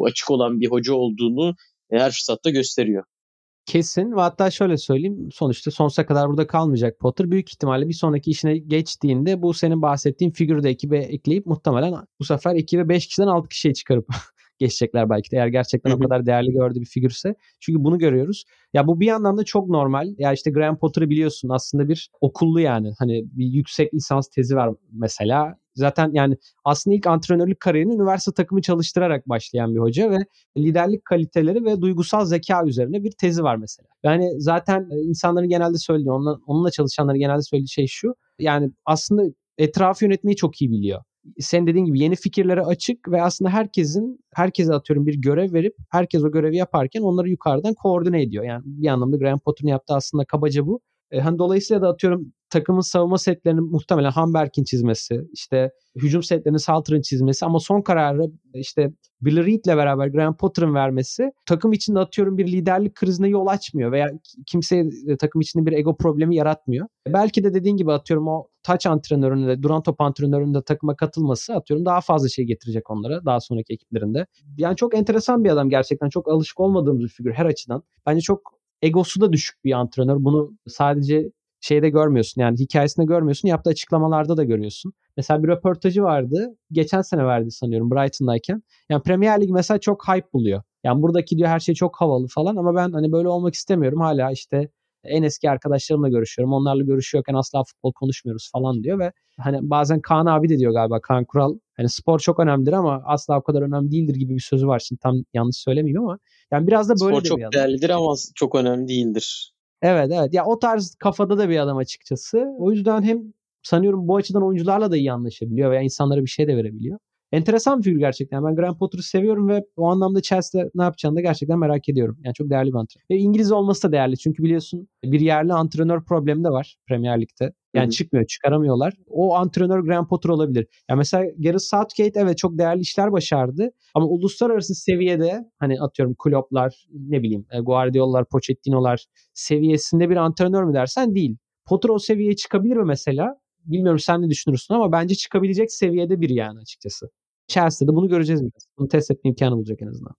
açık olan bir hoca olduğunu e, her fırsatta gösteriyor. Kesin ve hatta şöyle söyleyeyim sonuçta sonsuza kadar burada kalmayacak Potter. Büyük ihtimalle bir sonraki işine geçtiğinde bu senin bahsettiğin figürü de ekibe ekleyip muhtemelen bu sefer ekibe 5 kişiden 6 kişiye çıkarıp geçecekler belki de eğer gerçekten o kadar değerli gördüğü bir figürse. Çünkü bunu görüyoruz. Ya bu bir yandan da çok normal. Ya işte Graham Potter'ı biliyorsun aslında bir okullu yani. Hani bir yüksek lisans tezi var mesela. Zaten yani aslında ilk antrenörlük kariyerini üniversite takımı çalıştırarak başlayan bir hoca ve liderlik kaliteleri ve duygusal zeka üzerine bir tezi var mesela. Yani zaten e, insanların genelde söylediği, onunla, onunla çalışanların genelde söylediği şey şu. Yani aslında etrafı yönetmeyi çok iyi biliyor. Sen dediğin gibi yeni fikirlere açık ve aslında herkesin herkese atıyorum bir görev verip herkes o görevi yaparken onları yukarıdan koordine ediyor. Yani bir anlamda Graham Potter'ın yaptığı aslında kabaca bu. E, hani dolayısıyla da atıyorum takımın savunma setlerini muhtemelen Hamberg'in çizmesi, işte hücum setlerini Salter'ın çizmesi ama son kararı işte Bill Reed'le beraber Graham Potter'ın vermesi takım içinde atıyorum bir liderlik krizine yol açmıyor veya kimseye e, takım içinde bir ego problemi yaratmıyor. Belki de dediğin gibi atıyorum o taç antrenörünün de duran top antrenörünün de takıma katılması atıyorum daha fazla şey getirecek onlara daha sonraki ekiplerinde. Yani çok enteresan bir adam gerçekten çok alışık olmadığımız bir figür her açıdan. Bence çok egosu da düşük bir antrenör. Bunu sadece şeyde görmüyorsun yani hikayesinde görmüyorsun yaptığı açıklamalarda da görüyorsun. Mesela bir röportajı vardı. Geçen sene verdi sanıyorum Brighton'dayken. Yani Premier Lig mesela çok hype buluyor. Yani buradaki diyor her şey çok havalı falan ama ben hani böyle olmak istemiyorum. Hala işte en eski arkadaşlarımla görüşüyorum. Onlarla görüşüyorken asla futbol konuşmuyoruz falan diyor ve hani bazen Kaan abi de diyor galiba Kaan Kural hani spor çok önemlidir ama asla o kadar önemli değildir gibi bir sözü var. Şimdi tam yanlış söylemeyeyim ama yani biraz da böyle Spor de çok bir adam. değerlidir ama çok önemli değildir. Evet evet. Ya o tarz kafada da bir adam açıkçası. O yüzden hem sanıyorum bu açıdan oyuncularla da iyi anlaşabiliyor veya insanlara bir şey de verebiliyor. Enteresan bir figür gerçekten. Ben Graham Potter'ı seviyorum ve o anlamda Chelsea'de ne yapacağını da gerçekten merak ediyorum. Yani çok değerli bir antrenör. Ve İngiliz olması da değerli. Çünkü biliyorsun bir yerli antrenör problemi de var Premier Lig'de. Yani Hı hı. çıkmıyor, çıkaramıyorlar. O antrenör Graham Potter olabilir. Yani mesela Gareth Southgate evet çok değerli işler başardı. Ama uluslararası seviyede hani atıyorum Klopp'lar, ne bileyim e, Guardiola'lar, Pochettino'lar seviyesinde bir antrenör mü dersen değil. Potter o seviyeye çıkabilir mi mesela? Bilmiyorum sen ne düşünürsün ama bence çıkabilecek seviyede biri yani açıkçası. Chelsea'de bunu göreceğiz biraz. Bunu test etme imkanı bulacak en azından.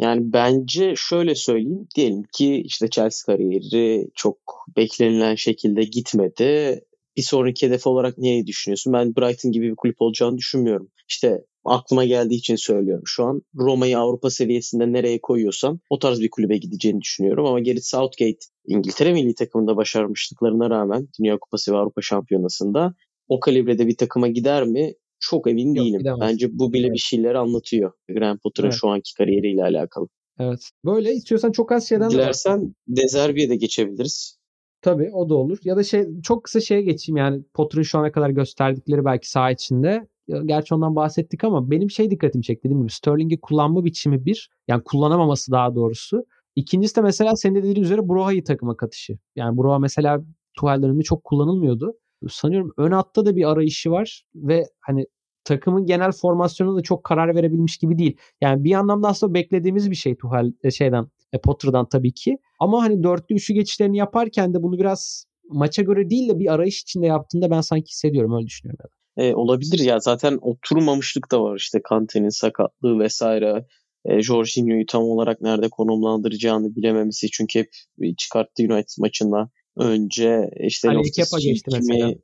Yani bence şöyle söyleyeyim. Diyelim ki işte Chelsea kariyeri çok beklenilen şekilde gitmedi. Bir sonraki hedef olarak neyi düşünüyorsun? Ben Brighton gibi bir kulüp olacağını düşünmüyorum. İşte aklıma geldiği için söylüyorum. Şu an Roma'yı Avrupa seviyesinde nereye koyuyorsam o tarz bir kulübe gideceğini düşünüyorum. Ama Gareth Southgate İngiltere milli takımında başarmışlıklarına rağmen Dünya Kupası ve Avrupa Şampiyonası'nda o kalibrede bir takıma gider mi? çok emin Yok, değilim. gidemez. Bence bu bile Evet. bir şeyler anlatıyor Graham Potter'ın Evet. şu anki kariyeriyle alakalı. Evet. Böyle istiyorsan çok az şeyden de Dilersen Dezerbi'ye de geçebiliriz. Tabii o da olur. Ya da şey çok kısa şeye geçeyim yani Potter'ın şu ana kadar gösterdikleri belki saha içinde. Gerçi ondan bahsettik ama benim şey dikkatimi çekti dediğim gibi Sterling'i kullanma biçimi bir. Yani kullanamaması daha doğrusu. İkincisi de mesela senin de dediğin üzere Broha'yı takıma katışı. Yani Broha mesela döneminde çok kullanılmıyordu. Sanıyorum ön hatta da bir arayışı var ve hani takımın genel formasyonuna da çok karar verebilmiş gibi değil. Yani bir anlamda aslında beklediğimiz bir şey Tuchel e, şeyden e, Potter'dan tabii ki. Ama hani dörtlü üçlü geçişlerini yaparken de bunu biraz maça göre değil de bir arayış içinde yaptığında ben sanki hissediyorum öyle düşünüyorum. E, olabilir ya zaten oturmamışlık da var işte Kante'nin sakatlığı vesaire. E, Jorginho'yu tam olarak nerede konumlandıracağını bilememesi çünkü hep çıkarttı United maçında önce işte Loftus Kepa geçti mesela.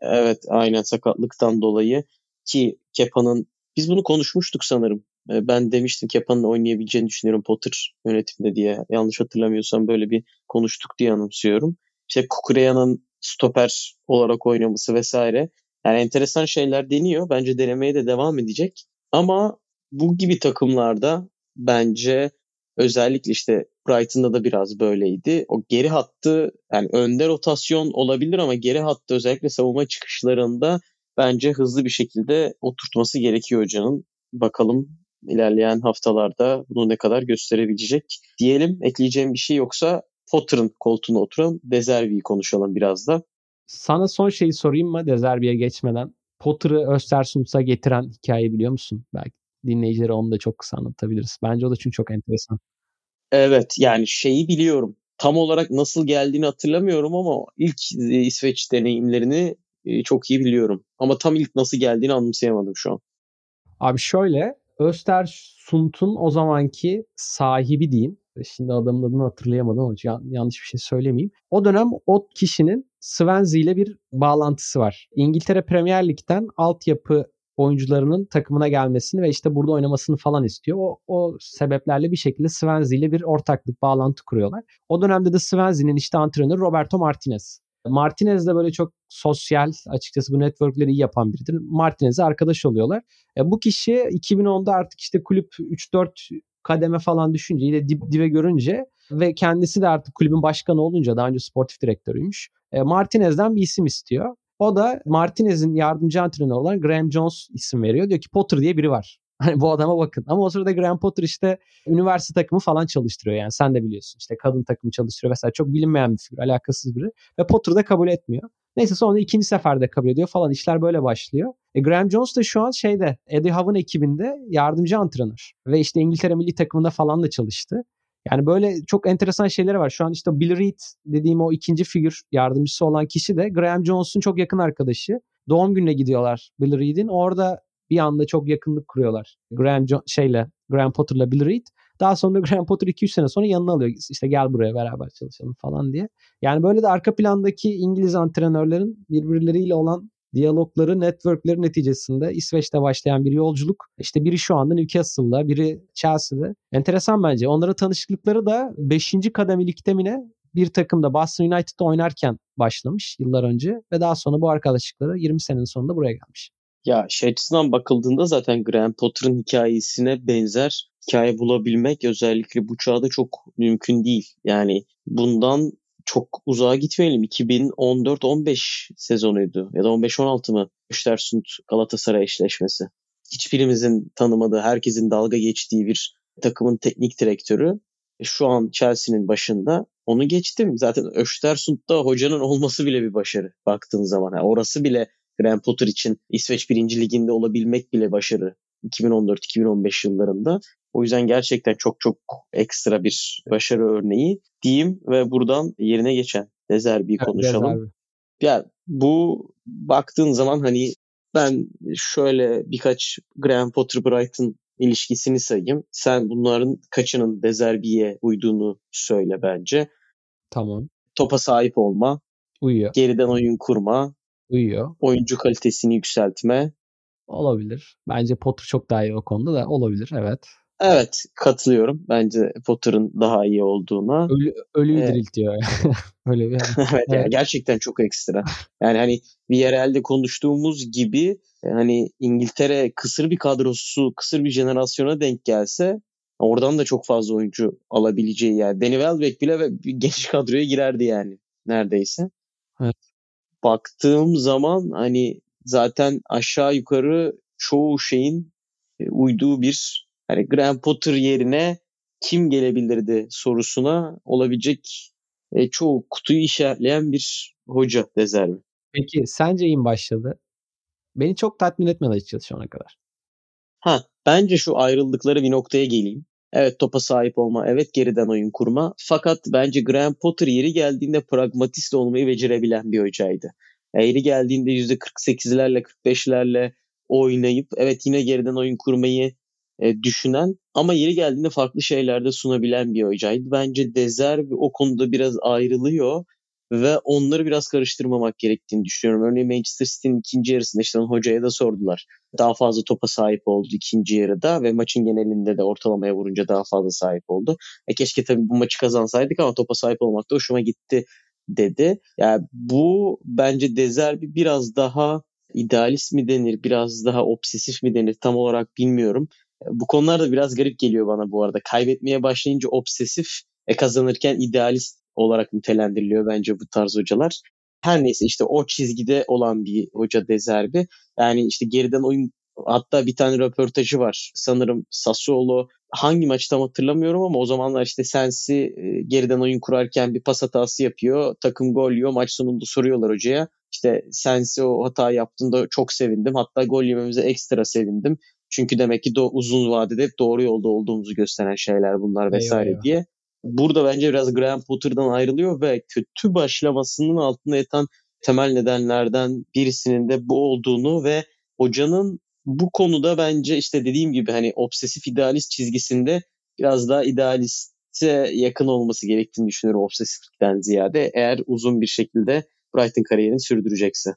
Evet aynen sakatlıktan dolayı ki Kepa'nın biz bunu konuşmuştuk sanırım. E, Ben demiştim Kepa'nın oynayabileceğini düşünüyorum Potter yönetimde diye. Yanlış hatırlamıyorsam böyle bir konuştuk diye anımsıyorum. İşte Kukureya'nın stoper olarak oynaması vesaire. Yani enteresan şeyler deniyor. Bence denemeye de devam edecek. Ama bu gibi takımlarda bence özellikle işte Brighton'da da biraz böyleydi. O geri hattı yani önde rotasyon olabilir ama geri hattı özellikle savunma çıkışlarında bence hızlı bir şekilde oturtması gerekiyor hocanın. Bakalım ilerleyen haftalarda bunu ne kadar gösterebilecek. Diyelim ekleyeceğim bir şey yoksa Potter'ın koltuğuna oturan Dezerbi'yi konuşalım biraz da. Sana son şeyi sorayım mı Dezerbi'ye geçmeden? Potter'ı Östersund'a getiren hikayeyi biliyor musun? Belki dinleyicilere onu da çok kısa anlatabiliriz. Bence o da çünkü çok enteresan. Evet yani şeyi biliyorum. Tam olarak nasıl geldiğini hatırlamıyorum ama ilk e, İsveç deneyimlerini e, çok iyi biliyorum. Ama tam ilk nasıl geldiğini anımsayamadım şu an. Abi şöyle Östersund'un o zamanki sahibi diyeyim. Şimdi adamın adını hatırlayamadım ama yan- yanlış bir şey söylemeyeyim. O dönem o kişinin Swansea ile bir bağlantısı var. İngiltere Premier Lig'den altyapı oyuncularının takımına gelmesini ve işte burada oynamasını falan istiyor. O, o sebeplerle bir şekilde Swansea ile bir ortaklık, bağlantı kuruyorlar. O dönemde de Swansea'nin işte antrenörü Roberto Martinez. Martinez de böyle çok sosyal, açıkçası bu networkleri iyi yapan biridir. Martinez'e arkadaş oluyorlar. E, bu kişi 2010'da artık işte kulüp 3-4 kademe falan düşünce yine dip, dibe görünce ve kendisi de artık kulübün başkanı olunca daha önce sportif direktörüymüş. E, Martinez'den bir isim istiyor. O da Martinez'in yardımcı antrenörü olan Graham Jones isim veriyor. Diyor ki Potter diye biri var. Hani bu adama bakın. Ama o sırada Graham Potter işte üniversite takımı falan çalıştırıyor yani. Sen de biliyorsun. İşte kadın takımı çalıştırıyor vesaire. Çok bilinmeyen bir figür. Alakasız biri. Ve Potter da kabul etmiyor. Neyse sonra ikinci seferde kabul ediyor falan. İşler böyle başlıyor. E, Graham Jones da şu an şeyde Eddie Howe'ın ekibinde yardımcı antrenör. Ve işte İngiltere milli takımında falan da çalıştı. Yani böyle çok enteresan şeyleri var. Şu an işte Bill Reed dediğim o ikinci figür yardımcısı olan kişi de Graham Jones'un çok yakın arkadaşı. Doğum gününe gidiyorlar Bill Reed'in. Orada bir anda çok yakınlık kuruyorlar. Graham jo- şeyle Graham Potter'la Bill Reed. Daha sonra Graham Potter 2-3 sene sonra yanına alıyor. İşte gel buraya beraber çalışalım falan diye. Yani böyle de arka plandaki İngiliz antrenörlerin birbirleriyle olan diyalogları, networkleri neticesinde İsveç'te başlayan bir yolculuk. İşte biri şu anda Newcastle'da, biri Chelsea'de. Enteresan bence. Onların tanışıklıkları da 5. kademeli mi ne bir takımda Boston United'da oynarken başlamış yıllar önce ve daha sonra bu arkadaşlıkları 20 senenin sonunda buraya gelmiş. Ya şey açısından bakıldığında zaten Graham Potter'ın hikayesine benzer hikaye bulabilmek özellikle bu çağda çok mümkün değil. Yani bundan çok uzağa gitmeyelim. 2014-15 sezonuydu ya da 15-16 mı? Östersund Galatasaray eşleşmesi. Hiçbirimizin tanımadığı, herkesin dalga geçtiği bir takımın teknik direktörü e, şu an Chelsea'nin başında. Onu geçtim. Zaten Östersund'da hocanın olması bile bir başarı baktığın zaman. Yani orası bile Graham Potter için İsveç 1. Liginde olabilmek bile başarı 2014-2015 yıllarında. O yüzden gerçekten çok çok ekstra bir başarı örneği diyeyim ve buradan yerine geçen Dezerbi'yi konuşalım. Dezerbi. Ya bu baktığın zaman hani ben şöyle birkaç Graham Potter Brighton ilişkisini sayayım. Sen bunların kaçının Dezerbi'ye uyduğunu söyle bence. Tamam. Topa sahip olma, Uyuyor. geriden oyun kurma, Uyuyor. oyuncu kalitesini yükseltme. Olabilir. Bence Potter çok daha iyi o konuda da olabilir. Evet. Evet katılıyorum. Bence Potter'ın daha iyi olduğuna. Ölü, ölüyü evet. diriltiyor. [LAUGHS] Öyle bir evet, [LAUGHS] evet. Yani gerçekten çok ekstra. Yani hani bir yerelde konuştuğumuz gibi hani İngiltere kısır bir kadrosu, kısır bir jenerasyona denk gelse oradan da çok fazla oyuncu alabileceği yani. Danny Welbeck bile genç kadroya girerdi yani neredeyse. Evet. Baktığım zaman hani zaten aşağı yukarı çoğu şeyin e, uyduğu bir hani Graham Potter yerine kim gelebilirdi sorusuna olabilecek e, çoğu kutuyu işaretleyen bir hoca rezervi. Peki sence iyi başladı? Beni çok tatmin etmedi açıkçası şu ana kadar. Ha, bence şu ayrıldıkları bir noktaya geleyim. Evet topa sahip olma, evet geriden oyun kurma. Fakat bence Graham Potter yeri geldiğinde pragmatist olmayı becerebilen bir hocaydı. Yani yeri geldiğinde %48'lerle 45'lerle oynayıp evet yine geriden oyun kurmayı e, düşünen ama yeri geldiğinde farklı şeylerde sunabilen bir hocaydı. Bence Dezer o konuda biraz ayrılıyor ve onları biraz karıştırmamak gerektiğini düşünüyorum. Örneğin Manchester City'nin ikinci yarısında işte hocaya da sordular. Daha fazla topa sahip oldu ikinci yarıda ve maçın genelinde de ortalamaya vurunca daha fazla sahip oldu. E keşke tabii bu maçı kazansaydık ama topa sahip olmak da hoşuma gitti dedi. Yani bu bence Dezerbi biraz daha idealist mi denir, biraz daha obsesif mi denir tam olarak bilmiyorum. Bu konular da biraz garip geliyor bana bu arada. Kaybetmeye başlayınca obsesif, e kazanırken idealist olarak nitelendiriliyor bence bu tarz hocalar. Her neyse işte o çizgide olan bir hoca Dezerbi. Yani işte geriden oyun hatta bir tane röportajı var. Sanırım Sassuolo hangi maçı tam hatırlamıyorum ama o zamanlar işte Sensi e, geriden oyun kurarken bir pas hatası yapıyor. Takım gol yiyor. Maç sonunda soruyorlar hocaya. İşte Sensi o hata yaptığında çok sevindim. Hatta gol yememize ekstra sevindim. Çünkü demek ki do- uzun vadede hep doğru yolda olduğumuzu gösteren şeyler bunlar vesaire eyvah, diye. Burada bence biraz Graham Potter'dan ayrılıyor ve kötü başlamasının altında yatan temel nedenlerden birisinin de bu olduğunu ve hocanın bu konuda bence işte dediğim gibi hani obsesif idealist çizgisinde biraz daha idealiste yakın olması gerektiğini düşünüyorum obsesiflikten ziyade eğer uzun bir şekilde Brighton kariyerini sürdürecekse.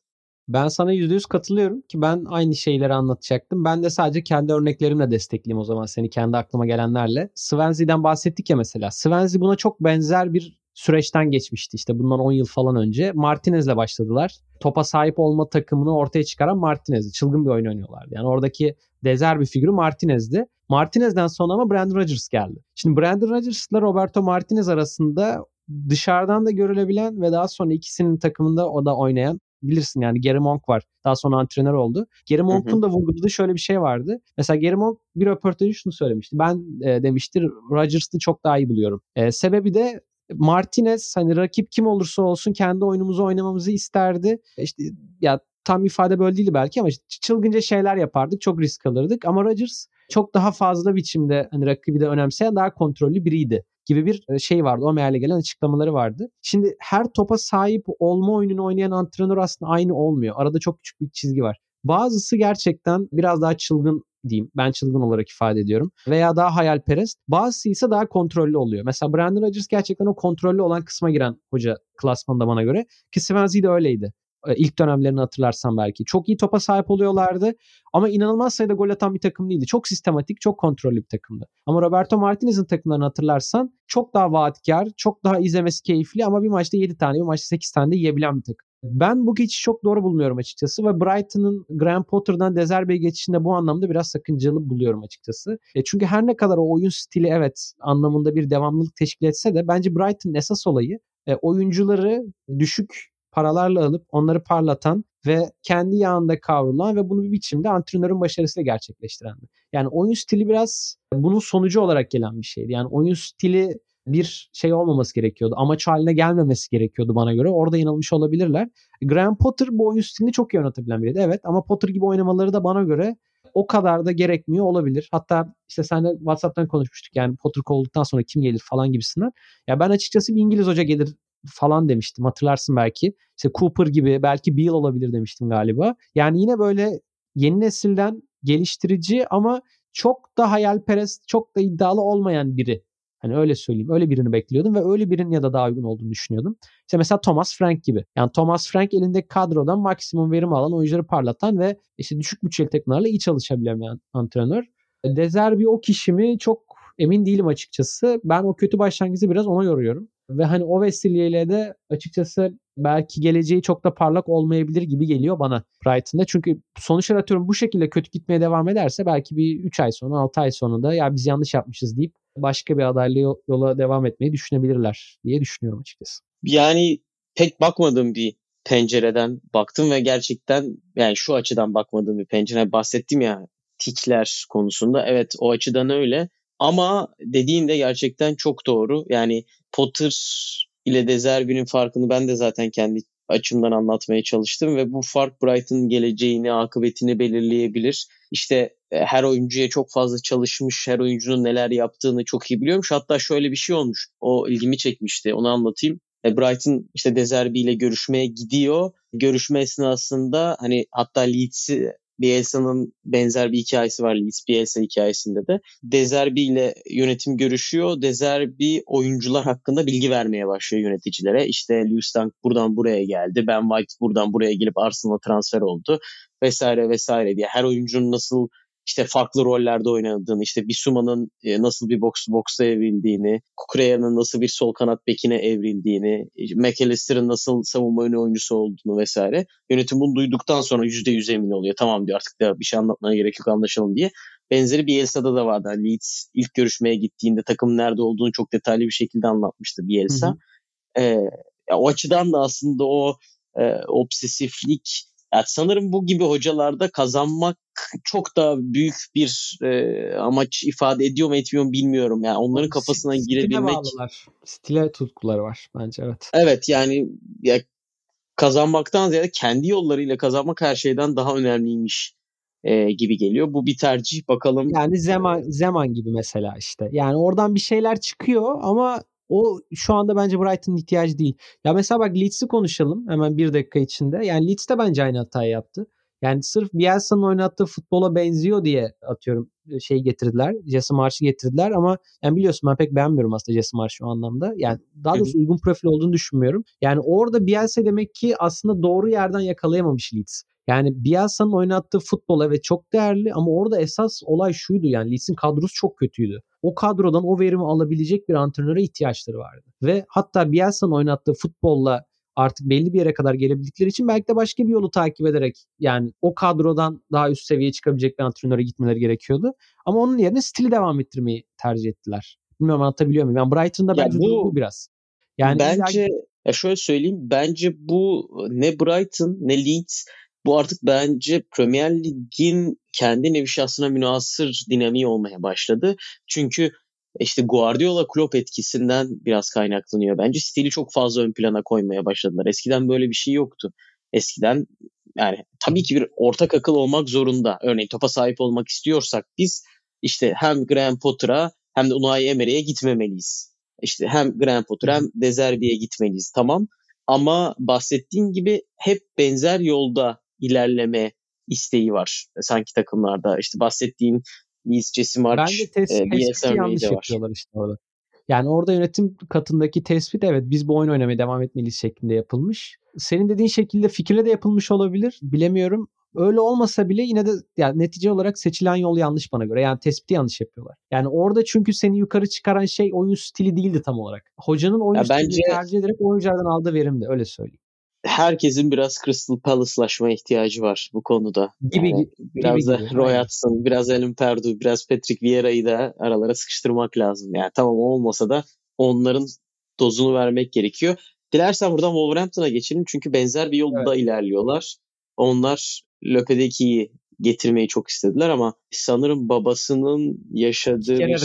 Ben sana %100 katılıyorum ki ben aynı şeyleri anlatacaktım. Ben de sadece kendi örneklerimle destekleyeyim o zaman seni kendi aklıma gelenlerle. Swansea'den bahsettik ya mesela. Swansea buna çok benzer bir süreçten geçmişti. İşte bundan 10 yıl falan önce Martinez'le başladılar. Topa sahip olma takımını ortaya çıkaran Martinez'di. Çılgın bir oyun oynuyorlardı. Yani oradaki dezer bir figürü Martinez'di. Martinez'den sonra ama Brandon Rodgers geldi. Şimdi Brandon Rodgers'la Roberto Martinez arasında dışarıdan da görülebilen ve daha sonra ikisinin takımında o da oynayan bilirsin yani Gary Monk var. Daha sonra antrenör oldu. Gary Monk'un da vurguladığı şöyle bir şey vardı. Mesela Gary Monk bir röportajı şunu söylemişti. Ben e, demiştir Rodgers'ı çok daha iyi buluyorum. E, sebebi de Martinez hani rakip kim olursa olsun kendi oyunumuzu oynamamızı isterdi. İşte ya tam ifade böyle değildi belki ama işte çılgınca şeyler yapardık. Çok risk alırdık ama Rodgers çok daha fazla biçimde hani rakibi de önemseyen daha kontrollü biriydi gibi bir e, şey vardı. O meale gelen açıklamaları vardı. Şimdi her topa sahip olma oyununu oynayan antrenör aslında aynı olmuyor. Arada çok küçük bir çizgi var. Bazısı gerçekten biraz daha çılgın diyeyim. Ben çılgın olarak ifade ediyorum. Veya daha hayalperest. Bazısı ise daha kontrollü oluyor. Mesela Brandon Rodgers gerçekten o kontrollü olan kısma giren hoca klasmanında bana göre. Ki Swansea de öyleydi. E, ilk dönemlerini hatırlarsan belki. Çok iyi topa sahip oluyorlardı ama inanılmaz sayıda gol atan bir takım değildi. Çok sistematik, çok kontrollü bir takımdı. Ama Roberto Martinez'in takımlarını hatırlarsan çok daha vaatkar, çok daha izlemesi keyifli ama bir maçta 7 tane, bir maçta 8 tane de yiyebilen bir takım. Ben bu geçişi çok doğru bulmuyorum açıkçası ve Brighton'ın Graham Potter'dan Dezerbe'ye geçişinde bu anlamda biraz sakıncalı buluyorum açıkçası. E çünkü her ne kadar o oyun stili evet anlamında bir devamlılık teşkil etse de bence Brighton'ın esas olayı e, oyuncuları düşük paralarla alıp onları parlatan ve kendi yağında kavrulan ve bunu bir biçimde antrenörün başarısıyla gerçekleştiren. Yani oyun stili biraz bunun sonucu olarak gelen bir şeydi. Yani oyun stili bir şey olmaması gerekiyordu. Amaç haline gelmemesi gerekiyordu bana göre. Orada yanılmış olabilirler. Graham Potter bu oyun stilini çok iyi yönetebilen biriydi. Evet ama Potter gibi oynamaları da bana göre o kadar da gerekmiyor olabilir. Hatta işte senle WhatsApp'tan konuşmuştuk yani Potter kovulduktan sonra kim gelir falan gibisinden. Ya ben açıkçası bir İngiliz hoca gelir falan demiştim. Hatırlarsın belki. İşte Cooper gibi belki Beal olabilir demiştim galiba. Yani yine böyle yeni nesilden geliştirici ama çok da hayalperest, çok da iddialı olmayan biri. Hani öyle söyleyeyim. Öyle birini bekliyordum ve öyle birinin ya da daha uygun olduğunu düşünüyordum. İşte mesela Thomas Frank gibi. Yani Thomas Frank elindeki kadrodan maksimum verim alan oyuncuları parlatan ve işte düşük bütçeli takımlarla iyi çalışabilen bir antrenör. Dezerbi o kişi mi çok emin değilim açıkçası. Ben o kötü başlangıcı biraz ona yoruyorum. Ve hani o vesileyle de açıkçası belki geleceği çok da parlak olmayabilir gibi geliyor bana Brighton'da. Çünkü sonuçlar atıyorum bu şekilde kötü gitmeye devam ederse belki bir 3 ay sonra 6 ay sonunda ya biz yanlış yapmışız deyip başka bir adaylı yola devam etmeyi düşünebilirler diye düşünüyorum açıkçası. Yani pek bakmadığım bir pencereden baktım ve gerçekten yani şu açıdan bakmadığım bir pencere bahsettim ya tikler konusunda. Evet o açıdan öyle. Ama dediğin de gerçekten çok doğru. Yani Potter ile De Zerbi'nin farkını ben de zaten kendi açımdan anlatmaya çalıştım ve bu fark Brighton'ın geleceğini, akıbetini belirleyebilir. İşte e, her oyuncuya çok fazla çalışmış, her oyuncunun neler yaptığını çok iyi biliyormuş. Hatta şöyle bir şey olmuş. O ilgimi çekmişti. Onu anlatayım. E, Brighton işte Dezerbi ile görüşmeye gidiyor. Görüşme esnasında hani hatta Leeds'i Bielsa'nın benzer bir hikayesi var Leeds Bielsa hikayesinde de. Dezerbi ile yönetim görüşüyor. Dezerbi oyuncular hakkında bilgi vermeye başlıyor yöneticilere. İşte Lewis Dunk buradan buraya geldi. Ben White buradan buraya gelip Arsenal'a transfer oldu vesaire vesaire diye. Her oyuncunun nasıl işte farklı rollerde oynadığını, işte Bisuma'nın e, nasıl bir boks boksta evrildiğini, Kukureya'nın nasıl bir sol kanat bekine evrildiğini, McAllister'ın nasıl savunma önü oyuncusu olduğunu vesaire. Yönetim bunu duyduktan sonra %100 emin oluyor. Tamam diyor artık da bir şey anlatmaya gerek yok anlaşalım diye. Benzeri Bielsa'da da vardı. Leeds ilk görüşmeye gittiğinde takım nerede olduğunu çok detaylı bir şekilde anlatmıştı Bielsa. Hı hı. Ee, o açıdan da aslında o e, obsesiflik yani sanırım bu gibi hocalarda kazanmak çok da büyük bir e, amaç ifade ediyor mu etmiyor mu bilmiyorum. Yani onların kafasına Stile girebilmek. Bağlılar. Stile tutkuları var bence evet. Evet yani ya, kazanmaktan ziyade kendi yollarıyla kazanmak her şeyden daha önemliymiş e, gibi geliyor. Bu bir tercih bakalım. Yani zaman zaman gibi mesela işte. Yani oradan bir şeyler çıkıyor ama o şu anda bence Brighton'ın ihtiyacı değil. Ya mesela bak Leeds'i konuşalım hemen bir dakika içinde. Yani Leeds de bence aynı hatayı yaptı. Yani sırf Bielsa'nın oynattığı futbola benziyor diye atıyorum e, şey getirdiler. Jesse Marsh'ı getirdiler ama yani biliyorsun ben pek beğenmiyorum aslında Jesse Marsh'ı o anlamda. Yani daha doğrusu uygun profil olduğunu düşünmüyorum. Yani orada Bielsa demek ki aslında doğru yerden yakalayamamış Leeds. Yani Bielsa'nın oynattığı futbol evet çok değerli ama orada esas olay şuydu yani Leeds'in kadrosu çok kötüydü. O kadrodan o verimi alabilecek bir antrenöre ihtiyaçları vardı. Ve hatta Bielsa'nın oynattığı futbolla artık belli bir yere kadar gelebildikleri için belki de başka bir yolu takip ederek yani o kadrodan daha üst seviyeye çıkabilecek bir antrenöre gitmeleri gerekiyordu. Ama onun yerine stili devam ettirmeyi tercih ettiler. Bilmiyorum anlatabiliyor muyum? Yani Brighton'da bence bu, bu biraz. Yani bence ya şöyle söyleyeyim bence bu ne Brighton ne Leeds bu artık bence Premier Lig'in kendi nevi şahsına münasır dinamiği olmaya başladı. Çünkü işte Guardiola Klopp etkisinden biraz kaynaklanıyor. Bence stili çok fazla ön plana koymaya başladılar. Eskiden böyle bir şey yoktu. Eskiden yani tabii ki bir ortak akıl olmak zorunda. Örneğin topa sahip olmak istiyorsak biz işte hem Graham Potter'a hem de Unai Emery'e gitmemeliyiz. İşte hem Graham Potter hem De Zerbi'ye gitmeliyiz tamam. Ama bahsettiğin gibi hep benzer yolda ilerleme isteği var sanki takımlarda. İşte bahsettiğin Leeds, Jesse March, Bence tes- e, tespiti yanlış var. yapıyorlar işte orada. Yani orada yönetim katındaki tespit evet biz bu oyun oynamaya devam etmeliyiz şeklinde yapılmış. Senin dediğin şekilde fikirle de yapılmış olabilir. Bilemiyorum. Öyle olmasa bile yine de yani netice olarak seçilen yol yanlış bana göre. Yani tespiti yanlış yapıyorlar. Yani orada çünkü seni yukarı çıkaran şey oyun stili değildi tam olarak. Hocanın oyun ya stilini bence... tercih ederek oyunculardan aldığı verimdi öyle söyleyeyim herkesin biraz Crystal Palace'laşma ihtiyacı var bu konuda. Gibi, yani biraz gibi, da gibi. Roy Hudson, biraz Alan Perdue, biraz Patrick Vieira'yı da aralara sıkıştırmak lazım. Yani tamam olmasa da onların dozunu vermek gerekiyor. Dilersen buradan Wolverhampton'a geçelim çünkü benzer bir yolda evet. ilerliyorlar. Onlar Lopedeki'yi getirmeyi çok istediler ama sanırım babasının yaşadığı bir...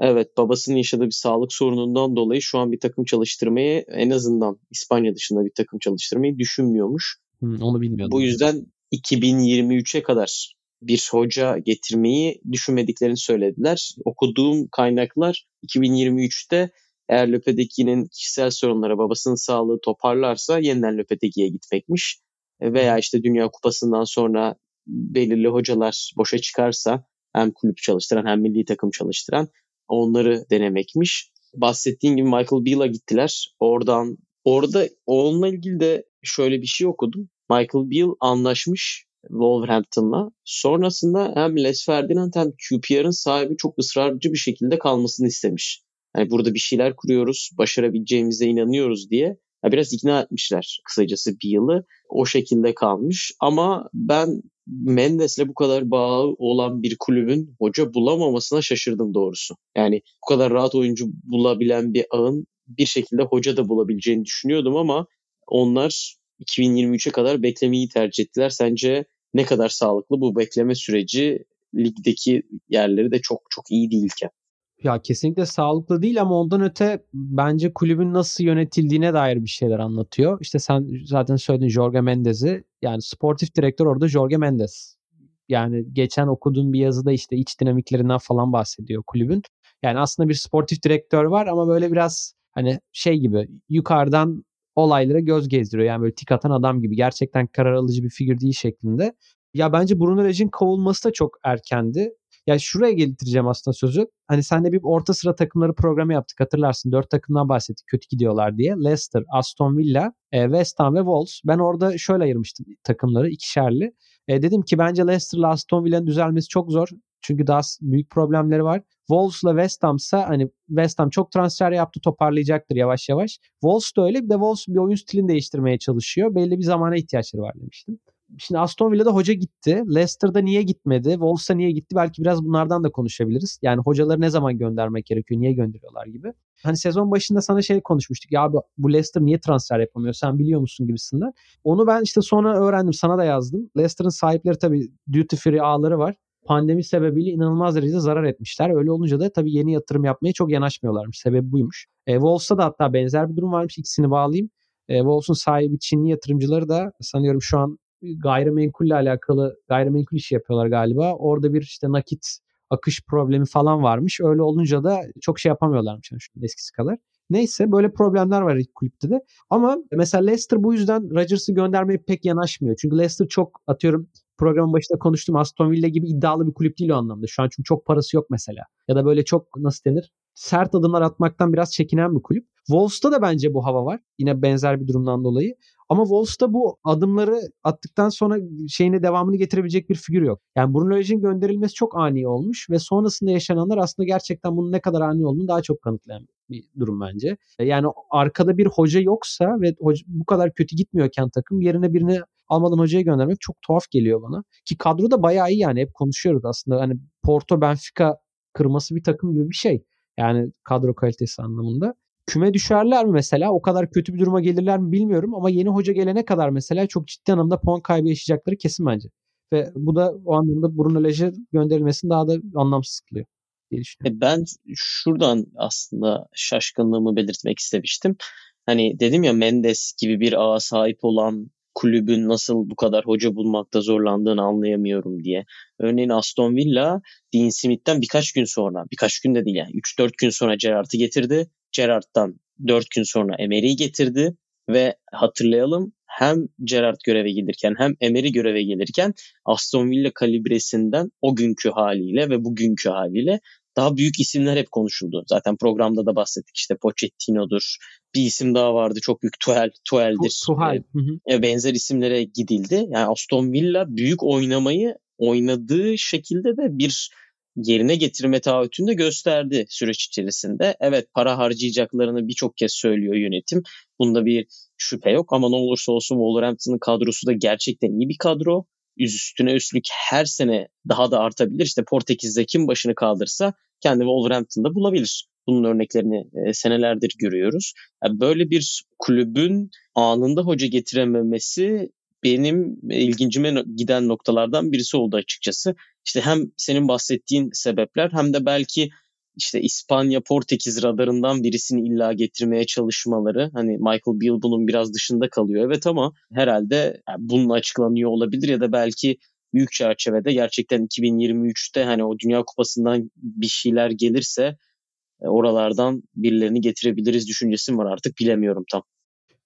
Evet babasının yaşadığı bir sağlık sorunundan dolayı şu an bir takım çalıştırmayı en azından İspanya dışında bir takım çalıştırmayı düşünmüyormuş. Hmm, onu bilmiyordum. Bu yüzden 2023'e kadar bir hoca getirmeyi düşünmediklerini söylediler. Okuduğum kaynaklar 2023'te eğer Lopetegui'nin kişisel sorunlara babasının sağlığı toparlarsa yeniden Lopetegui'ye gitmekmiş. Veya işte Dünya Kupası'ndan sonra belirli hocalar boşa çıkarsa hem kulüp çalıştıran hem milli takım çalıştıran onları denemekmiş. Bahsettiğim gibi Michael Beale'a gittiler. Oradan orada onunla ilgili de şöyle bir şey okudum. Michael Beale anlaşmış Wolverhampton'la. Sonrasında hem Les Ferdinand hem QPR'ın sahibi çok ısrarcı bir şekilde kalmasını istemiş. Yani burada bir şeyler kuruyoruz, başarabileceğimize inanıyoruz diye biraz ikna etmişler kısacası bir yılı. O şekilde kalmış ama ben Mendes'le bu kadar bağı olan bir kulübün hoca bulamamasına şaşırdım doğrusu. Yani bu kadar rahat oyuncu bulabilen bir ağın bir şekilde hoca da bulabileceğini düşünüyordum ama onlar 2023'e kadar beklemeyi tercih ettiler. Sence ne kadar sağlıklı bu bekleme süreci ligdeki yerleri de çok çok iyi değilken? Ya kesinlikle sağlıklı değil ama ondan öte bence kulübün nasıl yönetildiğine dair bir şeyler anlatıyor. İşte sen zaten söyledin Jorge Mendes'i. Yani sportif direktör orada Jorge Mendes. Yani geçen okuduğum bir yazıda işte iç dinamiklerinden falan bahsediyor kulübün. Yani aslında bir sportif direktör var ama böyle biraz hani şey gibi yukarıdan olaylara göz gezdiriyor. Yani böyle tik atan adam gibi. Gerçekten karar alıcı bir figür değil şeklinde. Ya bence Bruno Laj'in kovulması da çok erkendi. Ya şuraya getireceğim aslında sözü. Hani senle bir orta sıra takımları programı yaptık hatırlarsın. Dört takımdan bahsettik kötü gidiyorlar diye. Leicester, Aston Villa, e, West Ham ve Wolves. Ben orada şöyle ayırmıştım takımları ikişerli. E, dedim ki bence Leicester'la Aston Villa'nın düzelmesi çok zor. Çünkü daha büyük problemleri var. Wolves'la West Ham'sa hani West Ham çok transfer yaptı toparlayacaktır yavaş yavaş. Wolves da öyle bir de Wolves bir oyun stilini değiştirmeye çalışıyor. Belli bir zamana ihtiyaçları var demiştim. Şimdi Aston Villa'da hoca gitti. Leicester'da niye gitmedi? Wolves'a niye gitti? Belki biraz bunlardan da konuşabiliriz. Yani hocaları ne zaman göndermek gerekiyor? Niye gönderiyorlar gibi. Hani sezon başında sana şey konuşmuştuk. Ya bu Leicester niye transfer yapamıyor? Sen biliyor musun gibisinden. Onu ben işte sonra öğrendim. Sana da yazdım. Leicester'ın sahipleri tabii duty free ağları var pandemi sebebiyle inanılmaz derecede zarar etmişler. Öyle olunca da tabii yeni yatırım yapmaya çok yanaşmıyorlarmış. Sebebi buymuş. E, Wolves'ta da hatta benzer bir durum varmış. İkisini bağlayayım. E, Wolves'un sahibi Çinli yatırımcıları da sanıyorum şu an gayrimenkulle alakalı gayrimenkul işi yapıyorlar galiba. Orada bir işte nakit akış problemi falan varmış. Öyle olunca da çok şey yapamıyorlarmış yani şu eskisi kadar. Neyse böyle problemler var kulüpte de. Ama mesela Leicester bu yüzden Rodgers'ı göndermeye pek yanaşmıyor. Çünkü Leicester çok atıyorum programın başında konuştum Aston Villa gibi iddialı bir kulüp değil o anlamda. Şu an çünkü çok parası yok mesela. Ya da böyle çok nasıl denir? Sert adımlar atmaktan biraz çekinen bir kulüp. Wolves'ta da bence bu hava var. Yine benzer bir durumdan dolayı. Ama Wolves'ta bu adımları attıktan sonra şeyine devamını getirebilecek bir figür yok. Yani Bruno Lage'in gönderilmesi çok ani olmuş ve sonrasında yaşananlar aslında gerçekten bunun ne kadar ani olduğunu daha çok kanıtlayan bir durum bence. Yani arkada bir hoca yoksa ve hoca, bu kadar kötü gitmiyorken takım yerine birini almadan hocaya göndermek çok tuhaf geliyor bana. Ki kadro da bayağı iyi yani hep konuşuyoruz aslında. Hani Porto Benfica kırması bir takım gibi bir şey. Yani kadro kalitesi anlamında. Küme düşerler mi mesela? O kadar kötü bir duruma gelirler mi bilmiyorum ama yeni hoca gelene kadar mesela çok ciddi anlamda puan kaybı yaşayacakları kesin bence. Ve bu da o anlamda Bruno Lage gönderilmesini daha da anlamsız kılıyor diye düşünüyorum. E, ben şuradan aslında şaşkınlığımı belirtmek istemiştim. Hani dedim ya Mendes gibi bir ağa sahip olan kulübün nasıl bu kadar hoca bulmakta zorlandığını anlayamıyorum diye. Örneğin Aston Villa Dean Smith'ten birkaç gün sonra, birkaç gün de değil yani 3-4 gün sonra Gerrard'ı getirdi. Gerrard'dan 4 gün sonra Emery'i getirdi ve hatırlayalım hem Gerrard göreve gelirken hem Emery göreve gelirken Aston Villa kalibresinden o günkü haliyle ve bugünkü haliyle daha büyük isimler hep konuşuldu. Zaten programda da bahsettik işte Pochettino'dur. Bir isim daha vardı çok büyük Tuchel, Tuchel'dir. Tuhal. E, benzer isimlere gidildi. Yani Aston Villa büyük oynamayı oynadığı şekilde de bir yerine getirme taahhütünü de gösterdi süreç içerisinde. Evet para harcayacaklarını birçok kez söylüyor yönetim. Bunda bir şüphe yok ama ne olursa olsun Wolverhampton'ın kadrosu da gerçekten iyi bir kadro. Üstüne üstlük her sene daha da artabilir. İşte Portekiz'de kim başını kaldırsa kendi Wolverhampton'da bulabilir. Bunun örneklerini e, senelerdir görüyoruz. Böyle bir kulübün anında hoca getirememesi benim ilgincime giden noktalardan birisi oldu açıkçası. İşte hem senin bahsettiğin sebepler hem de belki işte İspanya Portekiz radarından birisini illa getirmeye çalışmaları hani Michael Beale bunun biraz dışında kalıyor evet ama herhalde yani bununla açıklanıyor olabilir ya da belki büyük çerçevede gerçekten 2023'te hani o Dünya Kupası'ndan bir şeyler gelirse e, oralardan birilerini getirebiliriz düşüncesim var artık bilemiyorum tam.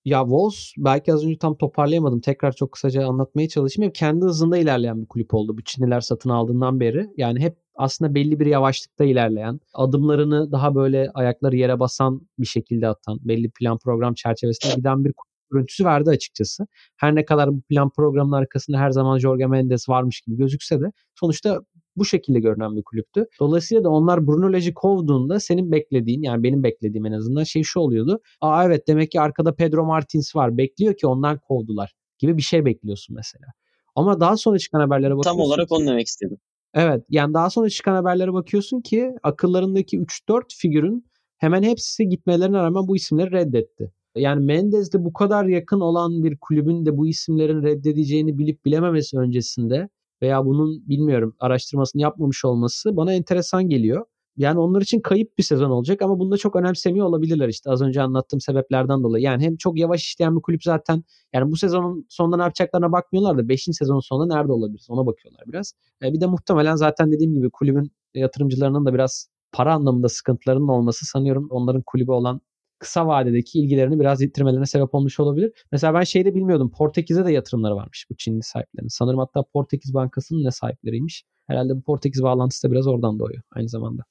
Ya Wolves belki az önce tam toparlayamadım. Tekrar çok kısaca anlatmaya çalışayım. Kendi hızında ilerleyen bir kulüp oldu bu Çinliler satın aldığından beri. Yani hep aslında belli bir yavaşlıkta ilerleyen, adımlarını daha böyle ayakları yere basan bir şekilde atan, belli plan program çerçevesinde giden bir görüntüsü verdi açıkçası. Her ne kadar bu plan programının arkasında her zaman Jorge Mendes varmış gibi gözükse de sonuçta bu şekilde görünen bir kulüptü. Dolayısıyla da onlar Bruno Lage kovduğunda senin beklediğin yani benim beklediğim en azından şey şu oluyordu. Aa evet demek ki arkada Pedro Martins var. Bekliyor ki ondan kovdular gibi bir şey bekliyorsun mesela. Ama daha sonra çıkan haberlere bakıyorsun. Tam olarak onu demek istedim. Evet yani daha sonra çıkan haberlere bakıyorsun ki akıllarındaki 3-4 figürün hemen hepsi gitmelerine rağmen bu isimleri reddetti. Yani Mendes de bu kadar yakın olan bir kulübün de bu isimlerin reddedeceğini bilip bilememesi öncesinde veya bunun bilmiyorum araştırmasını yapmamış olması bana enteresan geliyor. Yani onlar için kayıp bir sezon olacak ama bunda çok önemsemiyor olabilirler işte az önce anlattığım sebeplerden dolayı. Yani hem çok yavaş işleyen bir kulüp zaten yani bu sezonun sonunda ne yapacaklarına bakmıyorlar da 5. sezonun sonunda nerede olabilir ona bakıyorlar biraz. E bir de muhtemelen zaten dediğim gibi kulübün yatırımcılarının da biraz para anlamında sıkıntılarının olması sanıyorum onların kulübü olan kısa vadedeki ilgilerini biraz yitirmelerine sebep olmuş olabilir. Mesela ben şeyde bilmiyordum. Portekiz'e de yatırımları varmış bu Çinli sahiplerinin. Sanırım hatta Portekiz Bankası'nın ne sahipleriymiş. Herhalde bu Portekiz bağlantısı da biraz oradan doğuyor aynı zamanda.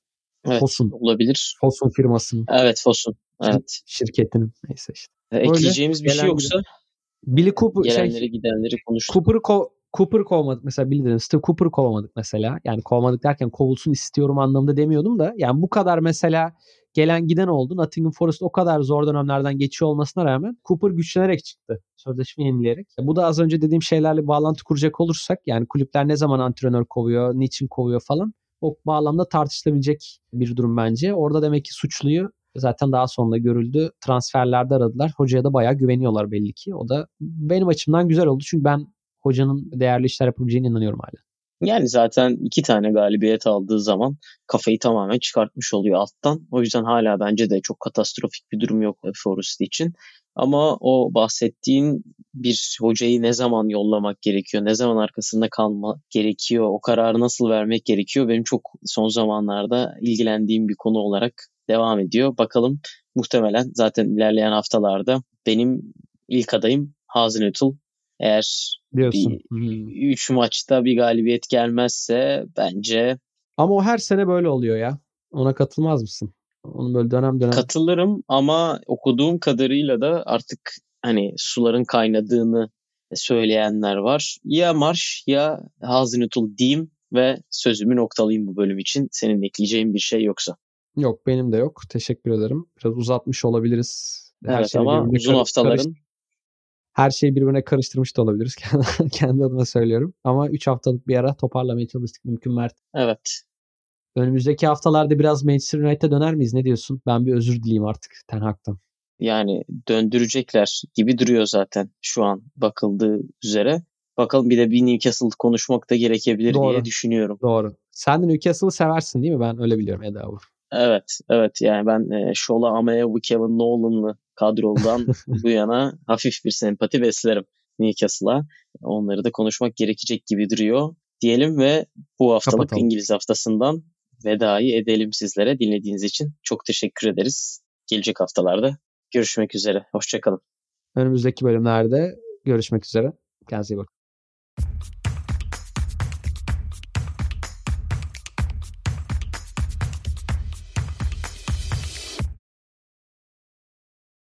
Evet, Fosun. olabilir. Fosun firmasının. Evet Fosun. Evet. Şirketinin neyse işte. Ekleyeceğimiz bir şey yoksa Billy Cooper gelenleri şey, gidenleri konuştuk. Cooper'ı ko- Cooper kovmadık mesela Billy dedim. Steve Cooper kovmadık mesela. Yani kovmadık derken kovulsun istiyorum anlamında demiyordum da. Yani bu kadar mesela gelen giden oldu. Nottingham Forest o kadar zor dönemlerden geçiyor olmasına rağmen Cooper güçlenerek çıktı. Sözleşme yenileyerek. Bu da az önce dediğim şeylerle bağlantı kuracak olursak yani kulüpler ne zaman antrenör kovuyor, niçin kovuyor falan o bağlamda tartışılabilecek bir durum bence. Orada demek ki suçluyu zaten daha sonra görüldü. Transferlerde aradılar. Hocaya da bayağı güveniyorlar belli ki. O da benim açımdan güzel oldu. Çünkü ben hocanın değerli işler yapabileceğine inanıyorum hala. Yani zaten iki tane galibiyet aldığı zaman kafayı tamamen çıkartmış oluyor alttan. O yüzden hala bence de çok katastrofik bir durum yok Forest için. Ama o bahsettiğin bir hocayı ne zaman yollamak gerekiyor, ne zaman arkasında kalmak gerekiyor, o kararı nasıl vermek gerekiyor benim çok son zamanlarda ilgilendiğim bir konu olarak devam ediyor. Bakalım muhtemelen zaten ilerleyen haftalarda benim ilk adayım Hazenhüttl. Eğer Diyorsun. bir 3 maçta bir galibiyet gelmezse bence Ama o her sene böyle oluyor ya. Ona katılmaz mısın? Onun böyle dönem dönem. Katılırım ama okuduğum kadarıyla da artık hani suların kaynadığını söyleyenler var. Ya Marş ya Hazenhüttl diyeyim ve sözümü noktalayayım bu bölüm için. Senin ekleyeceğin bir şey yoksa. Yok benim de yok. Teşekkür ederim. Biraz uzatmış olabiliriz. Her evet ama uzun haftaların karış... her şeyi birbirine karıştırmış da olabiliriz. [LAUGHS] Kendi adıma söylüyorum. Ama 3 haftalık bir ara toparlamaya çalıştık mümkün mert. Evet. Önümüzdeki haftalarda biraz Manchester United'e döner miyiz? Ne diyorsun? Ben bir özür dileyim artık Ten Hag'tan. Yani döndürecekler gibi duruyor zaten şu an bakıldığı üzere. Bakalım bir de bir Newcastle konuşmak da gerekebilir Doğru. diye düşünüyorum. Doğru. Sen de Newcastle'ı seversin değil mi? Ben öyle biliyorum Eda bu. Evet, evet. Yani ben e, Şola Amaya bu Kevin Nolan'lı kadrodan [LAUGHS] bu yana hafif bir sempati beslerim Newcastle'a. Onları da konuşmak gerekecek gibi duruyor. Diyelim ve bu haftalık Kapatalım. İngiliz haftasından vedayı edelim sizlere. Dinlediğiniz için çok teşekkür ederiz. Gelecek haftalarda görüşmek üzere. Hoşçakalın. Önümüzdeki bölümlerde görüşmek üzere. Kendinize iyi bakın.